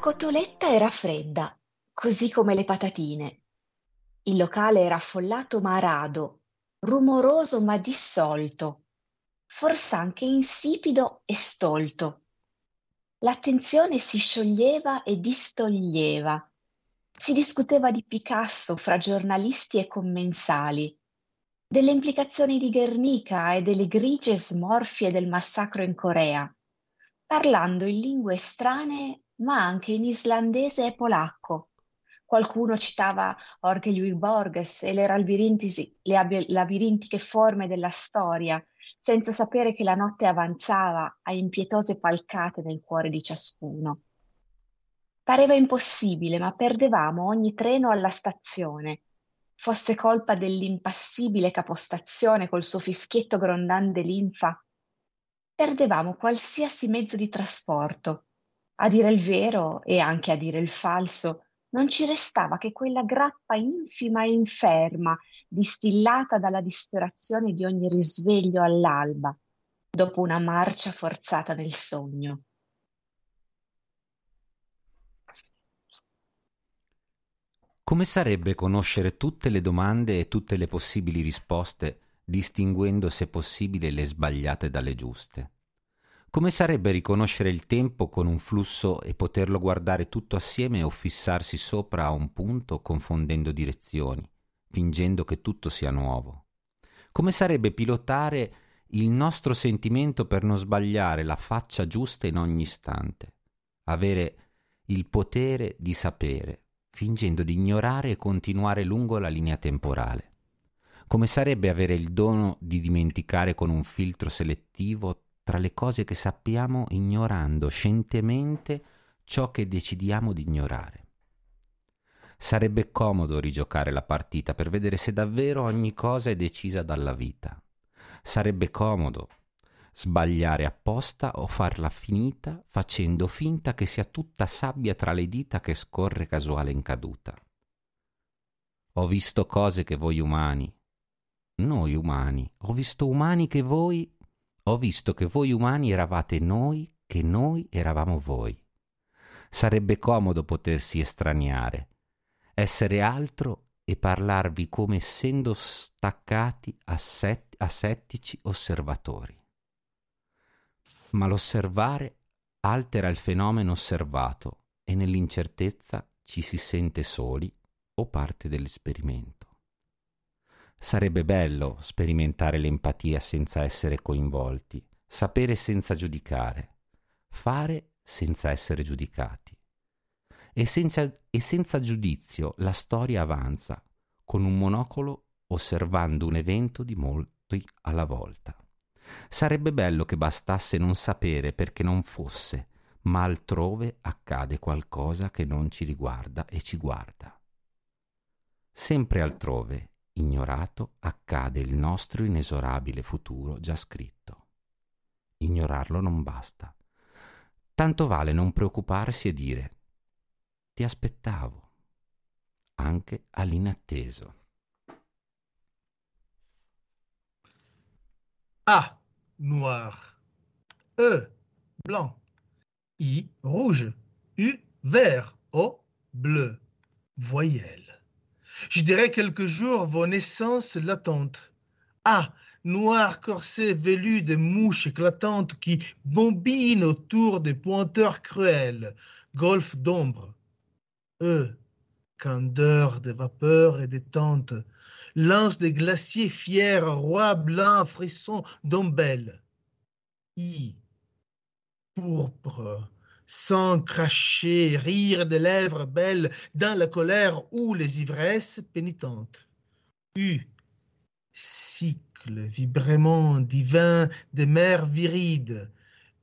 Cotoletta era fredda, così come le patatine. Il locale era affollato ma rado, rumoroso ma dissolto, fors'anche insipido e stolto. L'attenzione si scioglieva e distoglieva. Si discuteva di Picasso fra giornalisti e commensali, delle implicazioni di Guernica e delle grigie smorfie del massacro in Corea, parlando in lingue strane ma anche in islandese e polacco. Qualcuno citava Jorge Luis Borges e le labirintiche forme della storia, senza sapere che la notte avanzava a impietose falcate nel cuore di ciascuno. Pareva impossibile, ma perdevamo ogni treno alla stazione. Fosse colpa dell'impassibile capostazione col suo fischietto grondante linfa, perdevamo qualsiasi mezzo di trasporto a dire il vero e anche a dire il falso, non ci restava che quella grappa infima e inferma, distillata dalla disperazione di ogni risveglio all'alba, dopo una marcia forzata nel sogno. Come sarebbe conoscere tutte le domande e tutte le possibili risposte, distinguendo se possibile le sbagliate dalle giuste? Come sarebbe riconoscere il tempo con un flusso e poterlo guardare tutto assieme o fissarsi sopra a un punto confondendo direzioni, fingendo che tutto sia nuovo? Come sarebbe pilotare il nostro sentimento per non sbagliare la faccia giusta in ogni istante? Avere il potere di sapere, fingendo di ignorare e continuare lungo la linea temporale. Come sarebbe avere il dono di dimenticare con un filtro selettivo tra le cose che sappiamo ignorando scientemente ciò che decidiamo di ignorare. Sarebbe comodo rigiocare la partita per vedere se davvero ogni cosa è decisa dalla vita. Sarebbe comodo sbagliare apposta o farla finita facendo finta che sia tutta sabbia tra le dita che scorre casuale in caduta. Ho visto cose che voi umani, noi umani, ho visto umani che voi, ho visto che voi umani eravate noi, che noi eravamo voi. Sarebbe comodo potersi estraniare, essere altro e parlarvi come essendo staccati a, set- a settici osservatori ma l'osservare altera il fenomeno osservato e nell'incertezza ci si sente soli o parte dell'esperimento. Sarebbe bello sperimentare l'empatia senza essere coinvolti, sapere senza giudicare, fare senza essere giudicati. E senza, e senza giudizio la storia avanza, con un monocolo osservando un evento di molti alla volta. Sarebbe bello che bastasse non sapere perché non fosse, ma altrove accade qualcosa che non ci riguarda e ci guarda. Sempre altrove, ignorato, accade il nostro inesorabile futuro già scritto. Ignorarlo non basta. Tanto vale non preoccuparsi e dire ti aspettavo, anche all'inatteso. Ah! noir. E, blanc. I, rouge. U, vert. O, bleu. Voyelle. Je dirais quelques jours vos naissances latentes. A, noir corset velu de mouches éclatantes qui bombinent autour des pointeurs cruels, golfe d'ombre. E, candeur de vapeur et détente, lance des glaciers fiers, roi blanc, frisson d'ombelle. I, pourpre, sang craché, rire des lèvres belles dans la colère ou les ivresses pénitentes. U, cycle, vibrement divin des mers virides,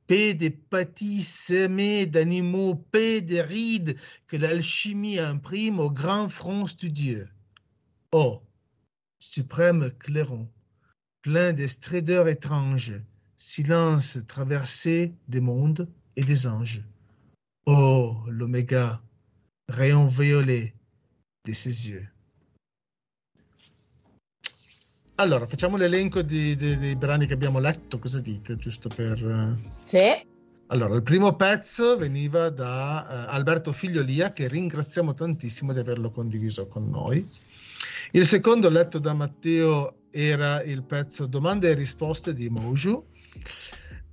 P des pâtis semés d'animaux, P des rides que l'alchimie imprime au grand front studieux. O, suprême clairon, plein des strideurs étranges, silence traversé des mondes et des anges. Oh, l'oméga, rayon violet de ses yeux. Allora, facciamo l'elenco di, di, dei brani che abbiamo letto, cosa dite? Giusto per... Eh, sì. Allora, il primo pezzo veniva da uh, Alberto Figliolia, che ringraziamo tantissimo di averlo condiviso con noi. Il secondo letto da Matteo era il pezzo Domande e risposte di Moju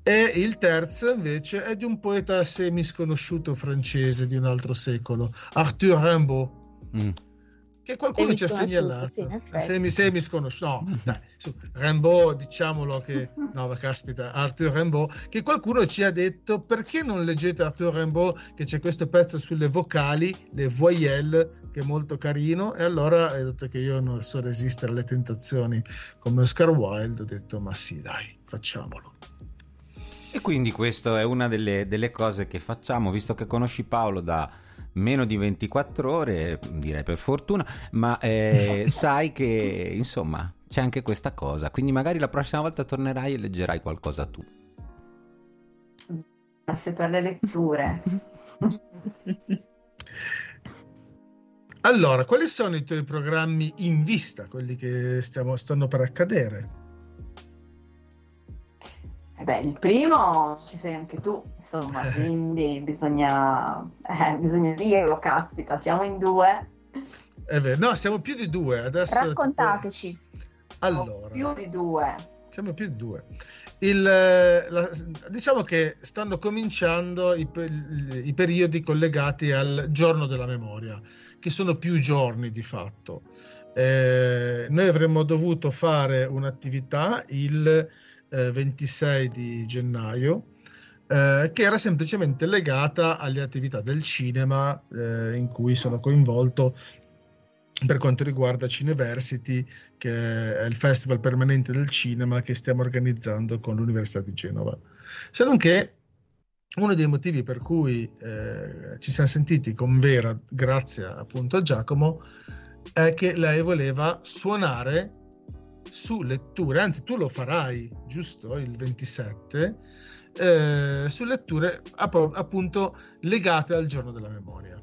e il terzo invece è di un poeta semisconosciuto francese di un altro secolo, Arthur Rimbaud. Mm che qualcuno ci ha segnalato. Semi, semi sconosciuto. No, dai, su, Rimbaud, diciamolo che... No, caspita, Arthur Rimbaud, che qualcuno ci ha detto perché non leggete Arthur Rimbaud che c'è questo pezzo sulle vocali, le voyelle, che è molto carino, e allora, dato che io non so resistere alle tentazioni come Oscar Wilde, ho detto, ma sì, dai, facciamolo. E quindi questa è una delle, delle cose che facciamo, visto che conosci Paolo da meno di 24 ore, direi per fortuna, ma eh, sai che insomma c'è anche questa cosa, quindi magari la prossima volta tornerai e leggerai qualcosa tu. Grazie per le letture. allora, quali sono i tuoi programmi in vista, quelli che stiamo, stanno per accadere? Eh beh, il primo ci sei anche tu, insomma, eh. quindi bisogna, eh, bisogna dirlo, caspita, siamo in due. È vero, no, siamo più di due. Adesso Raccontateci. Tipo... Allora, più di due. Siamo più di due. Il, la, diciamo che stanno cominciando i, i, periodi collegati al giorno della memoria, che sono più giorni di fatto. Eh, noi avremmo dovuto fare un'attività il 26 eh, di gennaio, eh, che era semplicemente legata alle attività del cinema eh, in cui sono coinvolto per quanto riguarda Cineversity, che è il festival permanente del cinema che stiamo organizzando con l'Università di Genova. Se non che uno dei motivi per cui eh, ci siamo sentiti con Vera, grazie appunto a Giacomo, è che lei voleva suonare su letture, anzi tu lo farai, giusto, il 27, eh, su letture app- appunto legate al giorno della memoria.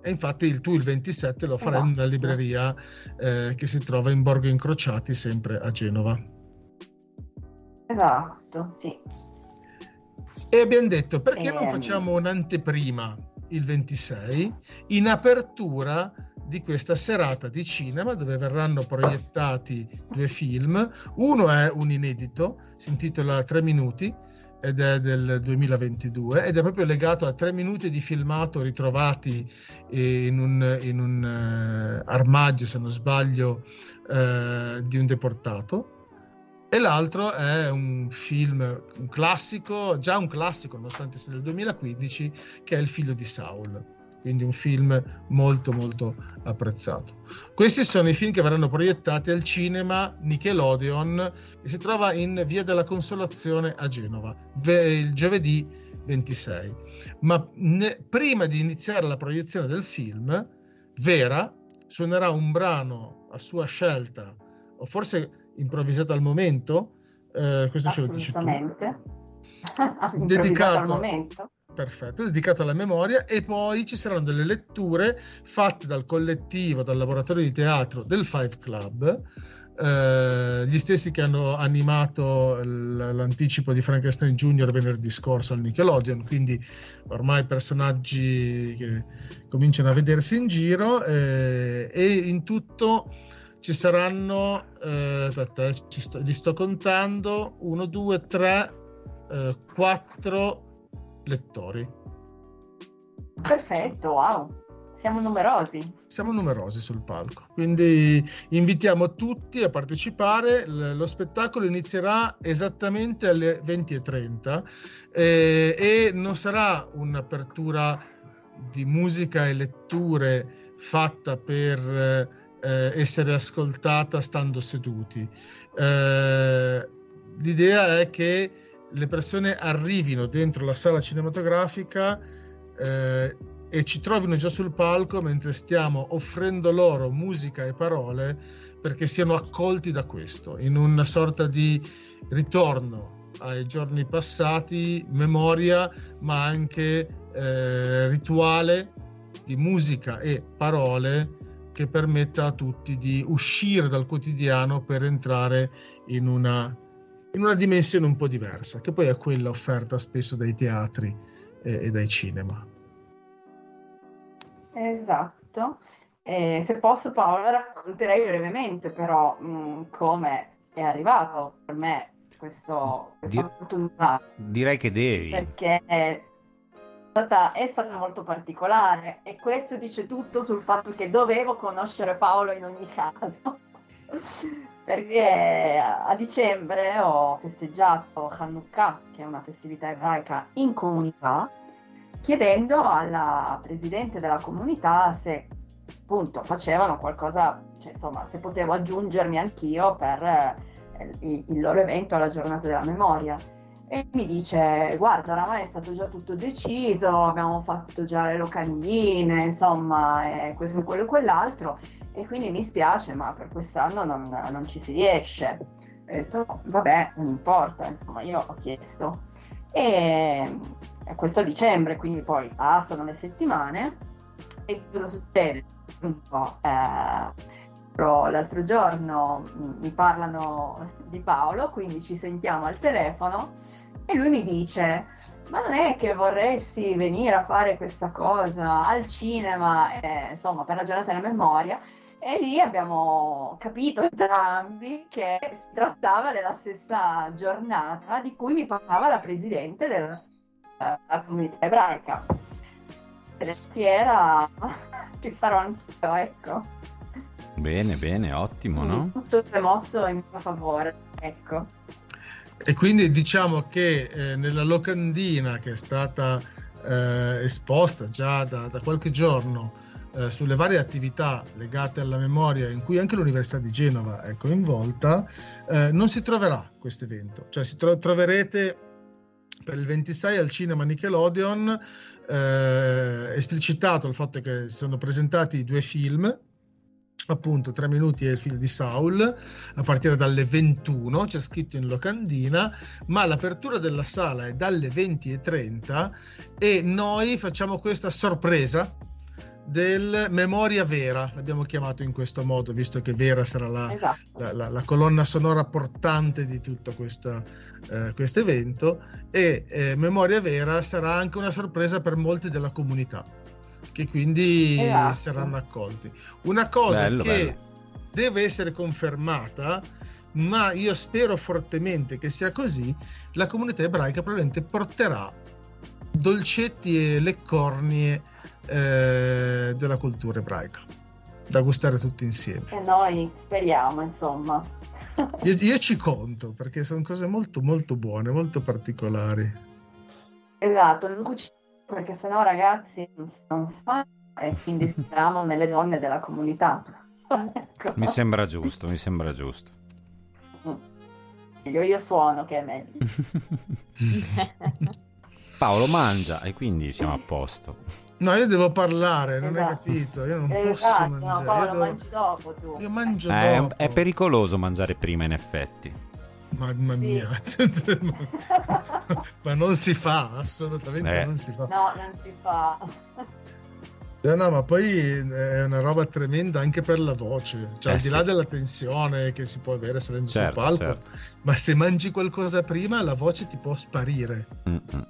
E infatti il, tu il 27 lo farai esatto. in una libreria eh, che si trova in Borgo Incrociati, sempre a Genova. Esatto, sì. E abbiamo detto perché e... non ehm. facciamo un'anteprima il 26 in apertura di questa serata di cinema dove verranno proiettati due film. Uno è un inedito, si intitola Tre minuti ed è del 2022 ed è proprio legato a tre minuti di filmato ritrovati in un, in un uh, armadio, se non sbaglio, uh, di un deportato. E l'altro è un film, un classico, già un classico nonostante sia del 2015, che è Il figlio di Saul quindi un film molto molto apprezzato. Questi sono i film che verranno proiettati al cinema Nickelodeon che si trova in Via della Consolazione a Genova il giovedì 26. Ma ne, prima di iniziare la proiezione del film, Vera suonerà un brano a sua scelta o forse improvvisato al momento, eh, questo ce lo dici tu. dedicato al momento perfetto, dedicato alla memoria e poi ci saranno delle letture fatte dal collettivo, dal laboratorio di teatro del Five Club, eh, gli stessi che hanno animato l'anticipo di Frankenstein Jr. venerdì scorso al Nickelodeon, quindi ormai personaggi che cominciano a vedersi in giro eh, e in tutto ci saranno, eh, aspetta, eh, sto, li sto contando, 1, 2, 3, 4 lettori. Perfetto, wow. Siamo numerosi. Siamo numerosi sul palco, quindi invitiamo tutti a partecipare. Lo spettacolo inizierà esattamente alle 20.30 eh, e non sarà un'apertura di musica e letture fatta per eh, essere ascoltata stando seduti. Eh, l'idea è che le persone arrivino dentro la sala cinematografica eh, e ci trovino già sul palco mentre stiamo offrendo loro musica e parole perché siano accolti da questo, in una sorta di ritorno ai giorni passati, memoria, ma anche eh, rituale di musica e parole che permetta a tutti di uscire dal quotidiano per entrare in una in una dimensione un po' diversa, che poi è quella offerta spesso dai teatri e, e dai cinema. Esatto. Eh, se posso Paolo racconterei brevemente però mh, mm, come è arrivato per me questo, questa Dir- opportunità. Direi che devi. Perché stata, è stata molto particolare e questo dice tutto sul fatto che dovevo conoscere Paolo in ogni caso perché a dicembre ho festeggiato Hanukkah, che è una festività ebraica in comunità, chiedendo alla presidente della comunità se appunto facevano qualcosa, cioè insomma se potevo aggiungermi anch'io per eh, il, il loro evento alla giornata della memoria. E mi dice, guarda, oramai è stato già tutto deciso, abbiamo fatto già le locandine, insomma, e questo, quello e quell'altro e quindi mi spiace, ma per quest'anno non, non ci si riesce. Ho detto, vabbè, non importa, insomma, io ho chiesto. E, e questo dicembre, quindi poi passano le settimane e cosa succede? Un po', eh, l'altro giorno mi parlano di Paolo, quindi ci sentiamo al telefono e lui mi dice ma non è che vorresti venire a fare questa cosa al cinema, eh, insomma, per la giornata della memoria? E lì abbiamo capito entrambi che si trattava della stessa giornata di cui mi parlava la presidente della, della comunità ebraica. E era ci sarò anch'io, ecco. Bene, bene, ottimo, no? Tutto è mosso in mio favore, ecco. E quindi diciamo che eh, nella locandina che è stata eh, esposta già da, da qualche giorno eh, sulle varie attività legate alla memoria in cui anche l'Università di Genova è coinvolta, eh, non si troverà questo evento, cioè si tro- troverete per il 26 al cinema Nickelodeon eh, esplicitato il fatto che sono presentati due film appunto 3 minuti è il figlio di Saul a partire dalle 21 c'è scritto in locandina ma l'apertura della sala è dalle 20.30 e noi facciamo questa sorpresa del Memoria Vera, l'abbiamo chiamato in questo modo, visto che Vera sarà la, esatto. la, la, la colonna sonora portante di tutto questo eh, evento e eh, Memoria Vera sarà anche una sorpresa per molti della comunità che quindi esatto. saranno accolti. Una cosa bello, che bello. deve essere confermata, ma io spero fortemente che sia così, la comunità ebraica probabilmente porterà dolcetti e le cornie eh, della cultura ebraica da gustare tutti insieme. E noi speriamo, insomma. io, io ci conto perché sono cose molto molto buone, molto particolari. Esatto, non cuciniamo perché sennò ragazzi non si fa e quindi siamo nelle donne della comunità. ecco. Mi sembra giusto, mi sembra giusto. Io, io suono che è meglio. Paolo mangia e quindi siamo a posto. No, io devo parlare, non esatto. hai capito? Io non esatto, posso mangiare. No, Paolo, io devo... mangi dopo tu. Io mangio eh, dopo. È pericoloso mangiare prima, in effetti. Mamma mia, ma non si fa, assolutamente eh. non si fa. No, non si fa. No, no, ma poi è una roba tremenda anche per la voce, cioè eh, al di là della tensione che si può avere salendo certo, sul palco, certo. ma se mangi qualcosa prima la voce ti può sparire. Mm-mm.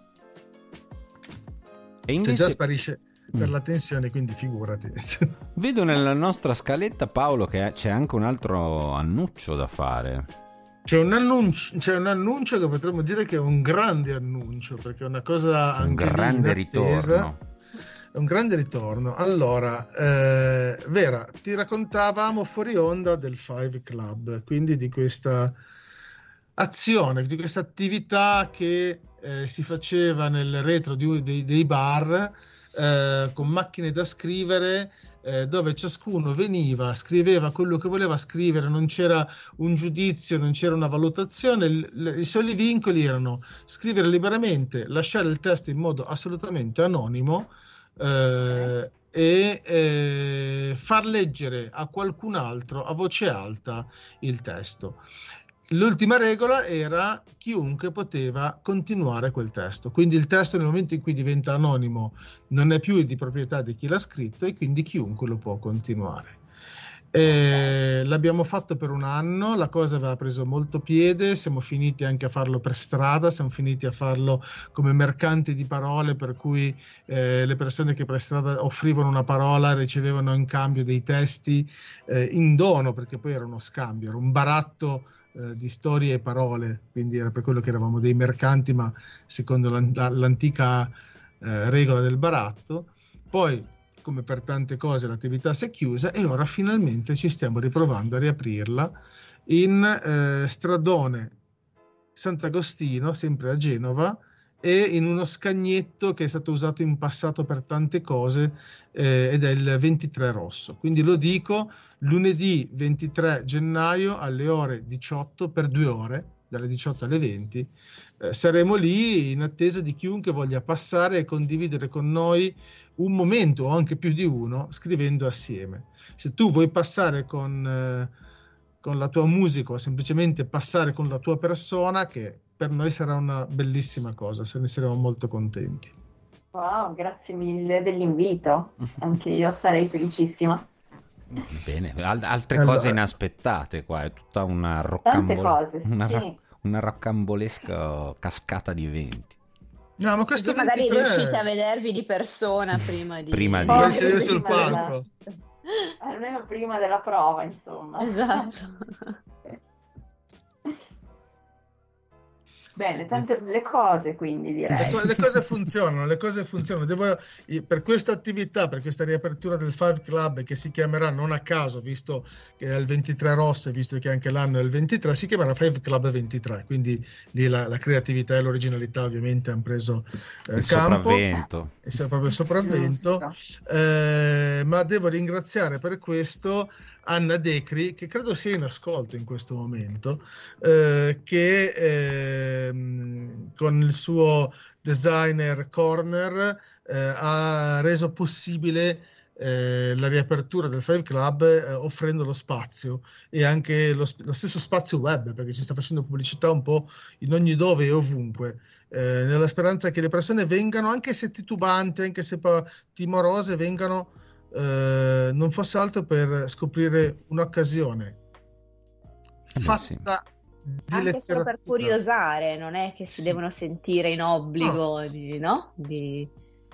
E invece... Cioè già sparisce per mm. la tensione, quindi figurati. Vedo nella nostra scaletta, Paolo, che c'è anche un altro annuccio da fare. C'è un, annuncio, c'è un annuncio che potremmo dire che è un grande annuncio, perché è una cosa un grande ritorno. È un grande ritorno. Allora, eh, Vera, ti raccontavamo fuori onda del Five Club, quindi di questa azione, di questa attività che eh, si faceva nel retro di, dei, dei bar eh, con macchine da scrivere eh, dove ciascuno veniva, scriveva quello che voleva scrivere, non c'era un giudizio, non c'era una valutazione, il, i soli vincoli erano scrivere liberamente, lasciare il testo in modo assolutamente anonimo eh, e eh, far leggere a qualcun altro a voce alta il testo. L'ultima regola era chiunque poteva continuare quel testo, quindi il testo nel momento in cui diventa anonimo non è più di proprietà di chi l'ha scritto e quindi chiunque lo può continuare. Eh, l'abbiamo fatto per un anno, la cosa aveva preso molto piede, siamo finiti anche a farlo per strada, siamo finiti a farlo come mercanti di parole, per cui eh, le persone che per strada offrivano una parola ricevevano in cambio dei testi eh, in dono, perché poi era uno scambio, era un baratto eh, di storie e parole, quindi era per quello che eravamo dei mercanti, ma secondo l'antica eh, regola del baratto. Poi, come per tante cose, l'attività si è chiusa e ora finalmente ci stiamo riprovando a riaprirla in eh, Stradone Sant'Agostino, sempre a Genova, e in uno scagnetto che è stato usato in passato per tante cose eh, ed è il 23 rosso. Quindi lo dico lunedì 23 gennaio alle ore 18 per due ore, dalle 18 alle 20. Eh, saremo lì in attesa di chiunque voglia passare e condividere con noi un momento o anche più di uno scrivendo assieme. Se tu vuoi passare con, eh, con la tua musica o semplicemente passare con la tua persona, che per noi sarà una bellissima cosa, se ne saremo molto contenti. Wow, grazie mille dell'invito, anche io sarei felicissima. Bene, Al- altre allora. cose inaspettate qua, è tutta una, roccambol- cose, una, sì. ra- una roccambolesca cascata di eventi. No, ma questo magari 23... riuscite a vedervi di persona prima di... Prima di... Poi sedere sul palco. Almeno prima della prova, insomma. Esatto. Bene, tante le cose quindi direi. Le, le cose funzionano, le cose funzionano. Devo, per questa attività, per questa riapertura del Five Club che si chiamerà non a caso, visto che è il 23 rosso e visto che anche l'anno è il 23, si chiamerà Five Club 23. Quindi lì la, la creatività e l'originalità ovviamente hanno preso eh, il campo. sopravvento. E proprio il sopravvento. Eh, ma devo ringraziare per questo Anna Decri, che credo sia in ascolto in questo momento, eh, che eh, con il suo designer corner eh, ha reso possibile eh, la riapertura del Five Club eh, offrendo lo spazio e anche lo, lo, stesso spazio web perché ci sta facendo pubblicità un po' in ogni dove e ovunque eh, nella speranza che le persone vengano anche se titubanti anche se timorose vengano eh, non fosse altro per scoprire un'occasione eh fatta sì. anche solo per curiosare non è che si sì. devono sentire in obbligo no. di, no? di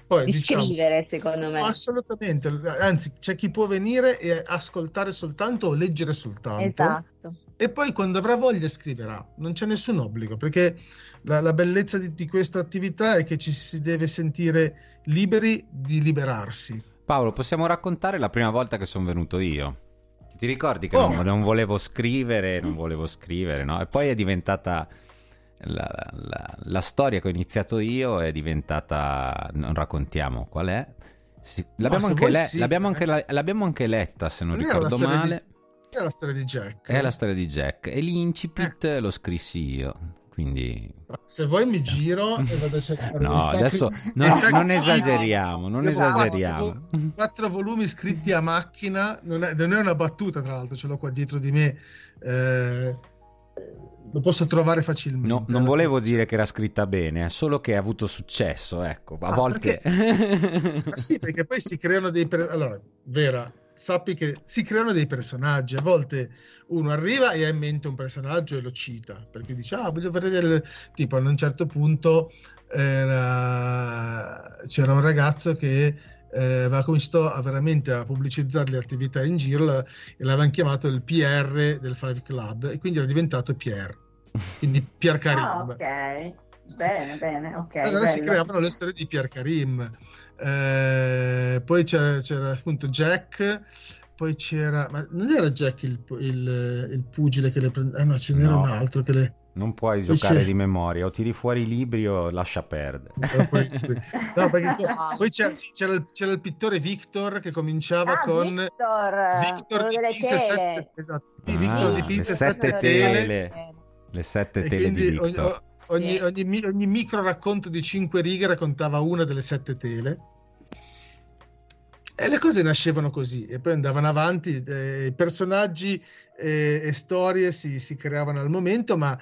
poi, di diciamo, scrivere, secondo me. Assolutamente, anzi c'è chi può venire e ascoltare soltanto o leggere soltanto. Esatto. E poi quando avrà voglia scriverà, non c'è nessun obbligo, perché la, la bellezza di, di questa attività è che ci si deve sentire liberi di liberarsi. Paolo, possiamo raccontare la prima volta che sono venuto io? Ti ricordi che oh. non, non, volevo scrivere, non volevo scrivere, no? E poi è diventata la, la, la, storia che ho iniziato io è diventata, non raccontiamo qual è, sì, l'abbiamo, anche le, sì, l'abbiamo, eh. anche, l'abbiamo, anche letta se non, non ricordo male. Di, è la storia di Jack. È la storia di Jack e l'incipit eh. lo scrissi io. Quindi... Se vuoi mi giro e vado a cercare No, adesso non, non, esageriamo, non esageriamo. Quattro volumi scritti a macchina, non è, non è, una battuta tra l'altro, ce l'ho qua dietro di me. Eh, lo posso trovare facilmente. No, non volevo dire che era scritta bene, solo che ha avuto successo, ecco, a ah, volte... Perché... ah, sì, perché poi si creano dei... Allora, Vera, sappi che si creano dei personaggi, a volte uno arriva e ha in mente un personaggio e lo cita, perché dice, ah, voglio vedere... Tipo, a un certo punto era... c'era un ragazzo che eh, aveva cominciato a veramente a pubblicizzare le attività in giro la, e l'avevano chiamato il PR del Five Club e quindi era diventato PR, quindi Pier Karim. Ah, ok, bene, bene, ok. Allora bello. si creavano le storie di Pier Karim. Eh, poi c'era, c'era, appunto Jack, poi c'era, ma non era Jack il, il, il pugile che le prendeva, ah no, ce n'era no. un altro che le non puoi Poi giocare c'è... di memoria, o tiri fuori i libri o lascia perdere. no, perché poi c'era, c'era, il, c'era, il, pittore Victor che cominciava ah, con Victor, Victor dipinse sette, esatto, ah, Victor dipinse sette, sette tele. tele. Le sette tele di Victor. Ogni, ogni, ogni, ogni micro racconto di cinque righe raccontava una delle sette tele. E le cose nascevano così e poi andavano avanti, eh, i personaggi eh, e storie si, si, creavano al momento, ma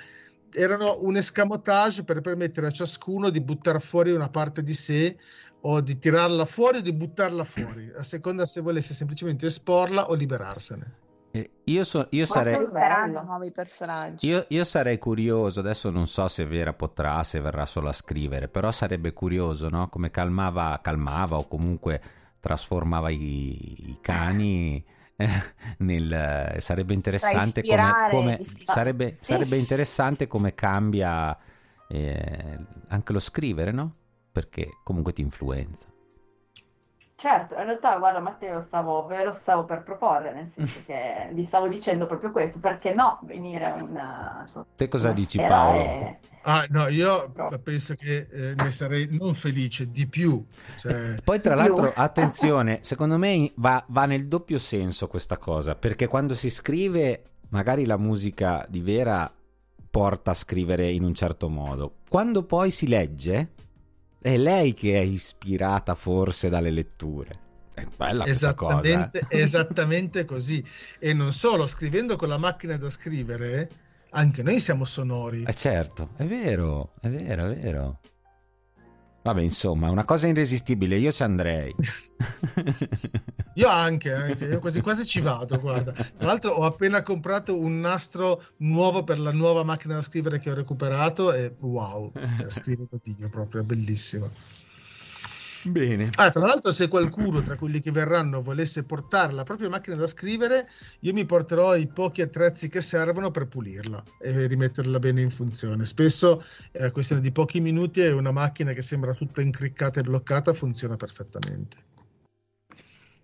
erano un escamotage per permettere a ciascuno di buttare fuori una parte di sé o di tirarla fuori o di buttarla fuori, a seconda se volesse semplicemente esporla o liberarsene. Io, so, io sarei nuovi personaggi. Io, io, sarei curioso. Adesso non so se Vera potrà, se verrà solo a scrivere, però sarebbe curioso, no? Come calmava, calmava o comunque trasformava i, i cani nel, sarebbe interessante come, come sarebbe, sì. sarebbe, interessante come cambia eh, anche lo scrivere, no? Perché comunque ti influenza. Certo, in realtà, guarda Matteo, stavo, ve lo stavo per proporre, nel senso che vi stavo dicendo proprio questo, perché no venire a una... Te cosa dici Paolo? E... Ah, no, io Però... penso che eh, ne sarei non felice di più. Cioè... Poi, tra l'altro, attenzione, secondo me va, va, nel doppio senso questa cosa, perché quando si scrive, magari la musica di Vera porta a scrivere in un certo modo. Quando poi si legge, è lei che è ispirata forse dalle letture. È bella esattamente, cosa, eh? esattamente così. E non solo, scrivendo con la macchina da scrivere, anche noi siamo sonori. Eh certo, è vero, è vero, è vero. Vabbè, insomma, una cosa irresistibile, io ci andrei. io anche, anche, io quasi quasi ci vado, guarda. Tra l'altro ho appena comprato un nastro nuovo per la nuova macchina da scrivere che ho recuperato e wow, scrive da Dio proprio, bellissimo. Bene. Ah, tra l'altro, se qualcuno tra quelli che verranno volesse portare la propria macchina da scrivere, io mi porterò i pochi attrezzi che servono per pulirla e rimetterla bene in funzione. Spesso è questione di pochi minuti e una macchina che sembra tutta incriccata e bloccata funziona perfettamente.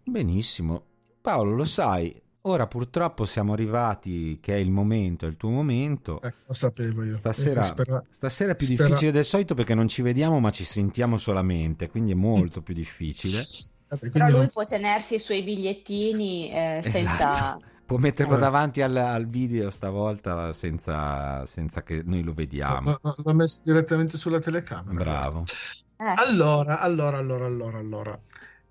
Benissimo. Paolo, lo sai, Ora purtroppo siamo arrivati, che è il momento, è il tuo momento. Eh, lo sapevo io. Stasera, spera... stasera è più spera... difficile del solito perché non ci vediamo ma ci sentiamo solamente, quindi è molto più difficile. Vabbè, Però lui non... può tenersi i suoi bigliettini eh, senza... Esatto. Può metterlo eh. davanti al, al, video stavolta senza, senza, che noi lo vediamo. L'ho messo direttamente sulla telecamera. Bravo. Eh. Allora, allora, allora, allora, allora.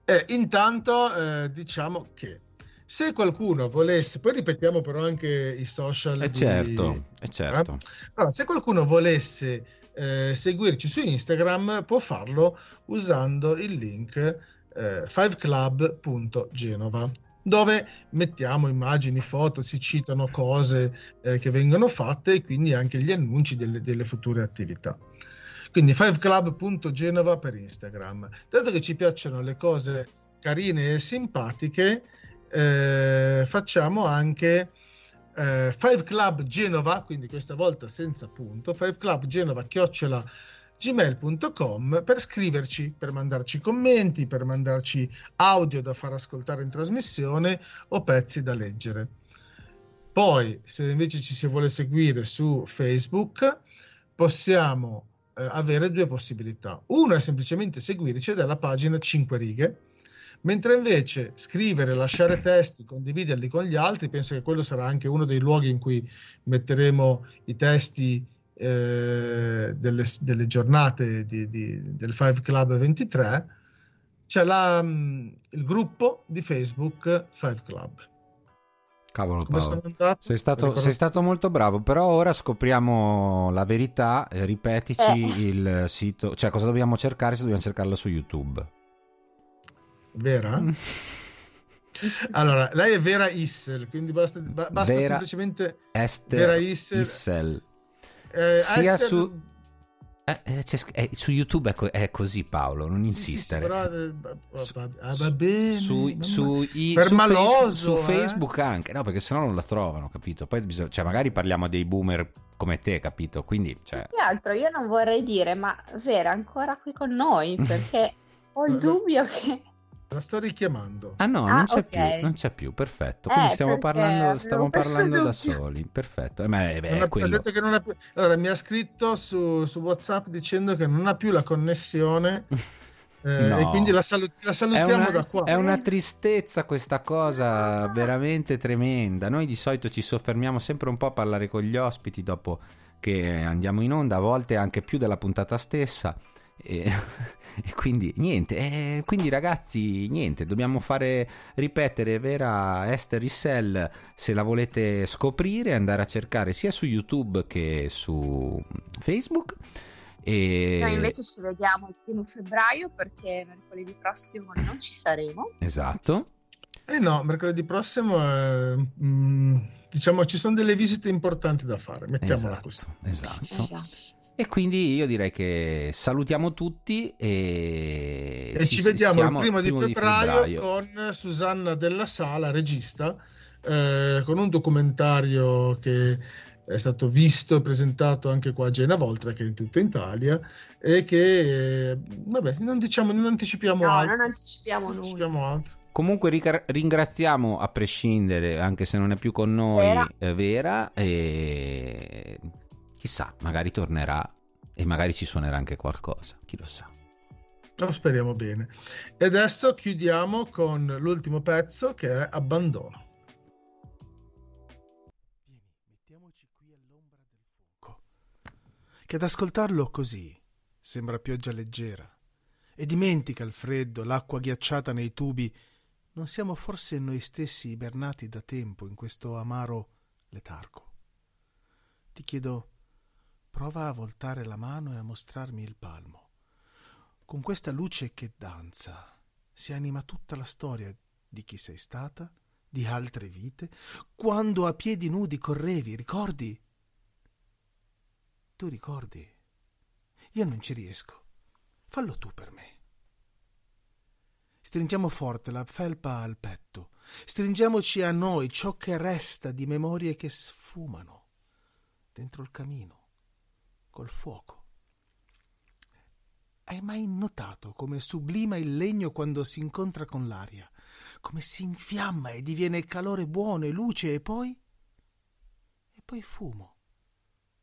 Eh, intanto eh, diciamo che se qualcuno volesse, poi ripetiamo però anche i social. Eh di... certo, eh certo. Eh? Allora, se qualcuno volesse eh, seguirci su Instagram può farlo usando il link eh, fiveclub.genova dove mettiamo immagini, foto, si citano cose eh, che vengono fatte e quindi anche gli annunci delle, delle future attività. Quindi fiveclub.genova per Instagram. Dato che ci piacciono le cose carine e simpatiche, eh, facciamo anche eh, Five Club Genova, quindi questa volta senza punto, Five Club Genova chiocciola gmail.com per scriverci, per mandarci commenti, per mandarci audio da far ascoltare in trasmissione o pezzi da leggere. Poi, se invece ci si vuole seguire su Facebook, possiamo eh, avere due possibilità. Una è semplicemente seguirci ed è la pagina 5 righe, mentre invece scrivere, lasciare testi, condividerli con gli altri, penso che quello sarà anche uno dei luoghi in cui metteremo i testi eh, delle, delle, giornate di, di, del Five Club 23, c'è la, mm, il gruppo di Facebook Five Club. Cavolo Paolo, sei stato, sei stato, molto bravo, però ora scopriamo la verità, eh, ripetici eh. il sito, cioè cosa dobbiamo cercare se dobbiamo cercarla su YouTube. Vera? Mm. allora, lei è Vera Issel, quindi basta, basta Vera semplicemente Esther Vera Issel. Issel. Eh, sia Esther... su... Eh, eh, eh, su YouTube è, co- è, così Paolo, non insistere. Sì, sì, però, ah, va bene, su, su, i, per su, maloso, Facebook, su eh? Facebook anche, no perché sennò non la trovano, capito? Poi bisogna, cioè, magari parliamo dei boomer come te, capito? Quindi, cioè... Che altro, io non vorrei dire, ma Vera ancora qui con noi, perché ho il dubbio che la sto richiamando. Ah no, ah, non, c'è okay. più, non c'è più, perfetto. Quindi eh, stiamo parlando, stiamo parlando da soli, perfetto. Eh, ma è, beh, ha, quello... detto che non ha più... Allora, mi ha scritto su, su WhatsApp dicendo che non ha più la connessione. Eh, no. E quindi la, salut- la salutiamo una, da qua. È una tristezza questa cosa veramente tremenda. Noi di solito ci soffermiamo sempre un po' a parlare con gli ospiti dopo che andiamo in onda, a volte anche più della puntata stessa. E, e quindi niente, e quindi ragazzi, niente, dobbiamo fare ripetere vera Esther Issel se la volete scoprire, andare a cercare sia su YouTube che su Facebook. E... Noi invece ci vediamo il primo febbraio perché mercoledì prossimo non ci saremo. Esatto. Eh no, mercoledì prossimo eh, mh, mm, diciamo ci sono delle visite importanti da fare, mettiamola esatto, così. Esatto. esatto. E quindi io direi che salutiamo tutti e, e ci, ci vediamo il primo, di, primo febbraio di, febbraio con Susanna Della Sala, regista, eh, con un documentario che è stato visto e presentato anche qua a Genova, oltre che in tutta Italia, e che, eh, vabbè, non diciamo, non anticipiamo no, altro. non anticipiamo, non anticipiamo altro. Comunque ringraziamo a prescindere, anche se non è più con noi, Vera, eh, Vera e chissà, magari tornerà e magari ci suonerà anche qualcosa, chi lo sa. Lo speriamo bene. E adesso chiudiamo con l'ultimo pezzo che è Abbandono. Vieni, mettiamoci qui all'ombra del fuoco. Che ad ascoltarlo così sembra pioggia leggera. E dimentica il freddo, l'acqua ghiacciata nei tubi. Non siamo forse noi stessi ibernati da tempo in questo amaro letargo? Ti chiedo Prova a voltare la mano e a mostrarmi il palmo. Con questa luce che danza si anima tutta la storia di chi sei stata, di altre vite, quando a piedi nudi correvi, ricordi? Tu ricordi? Io non ci riesco. Fallo tu per me. Stringiamo forte la felpa al petto, stringiamoci a noi ciò che resta di memorie che sfumano dentro il camino col fuoco. Hai mai notato come sublima il legno quando si incontra con l'aria, come si infiamma e diviene calore buono e luce e poi... e poi fumo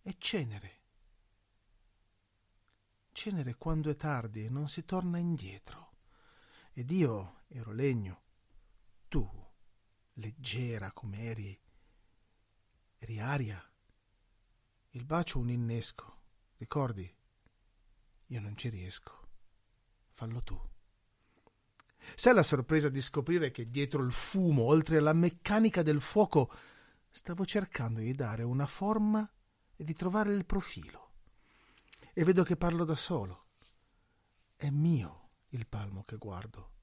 e cenere. Cenere quando è tardi e non si torna indietro. Ed io ero legno, tu, leggera come eri, eri aria. Il bacio un innesco Ricordi? Io non ci riesco. Fallo tu. Sai la sorpresa di scoprire che dietro il fumo, oltre alla meccanica del fuoco, stavo cercando di dare una forma e di trovare il profilo. E vedo che parlo da solo. È mio il palmo che guardo.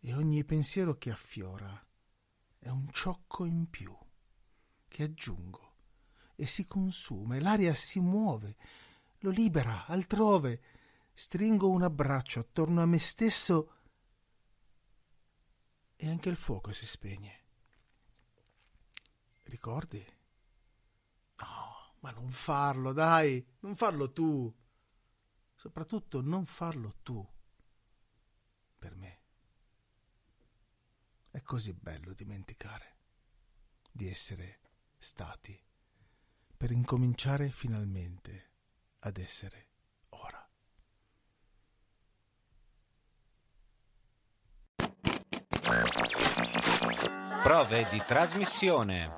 E ogni pensiero che affiora è un ciocco in più che aggiungo e si consuma e l'aria si muove, lo libera altrove. Stringo un abbraccio attorno a me stesso e anche il fuoco si spegne. Ricordi? No, ma non farlo, dai, non farlo tu. Soprattutto non farlo tu. Per me. È così bello dimenticare di essere stati per incominciare finalmente ad essere ora. Prove di trasmissione.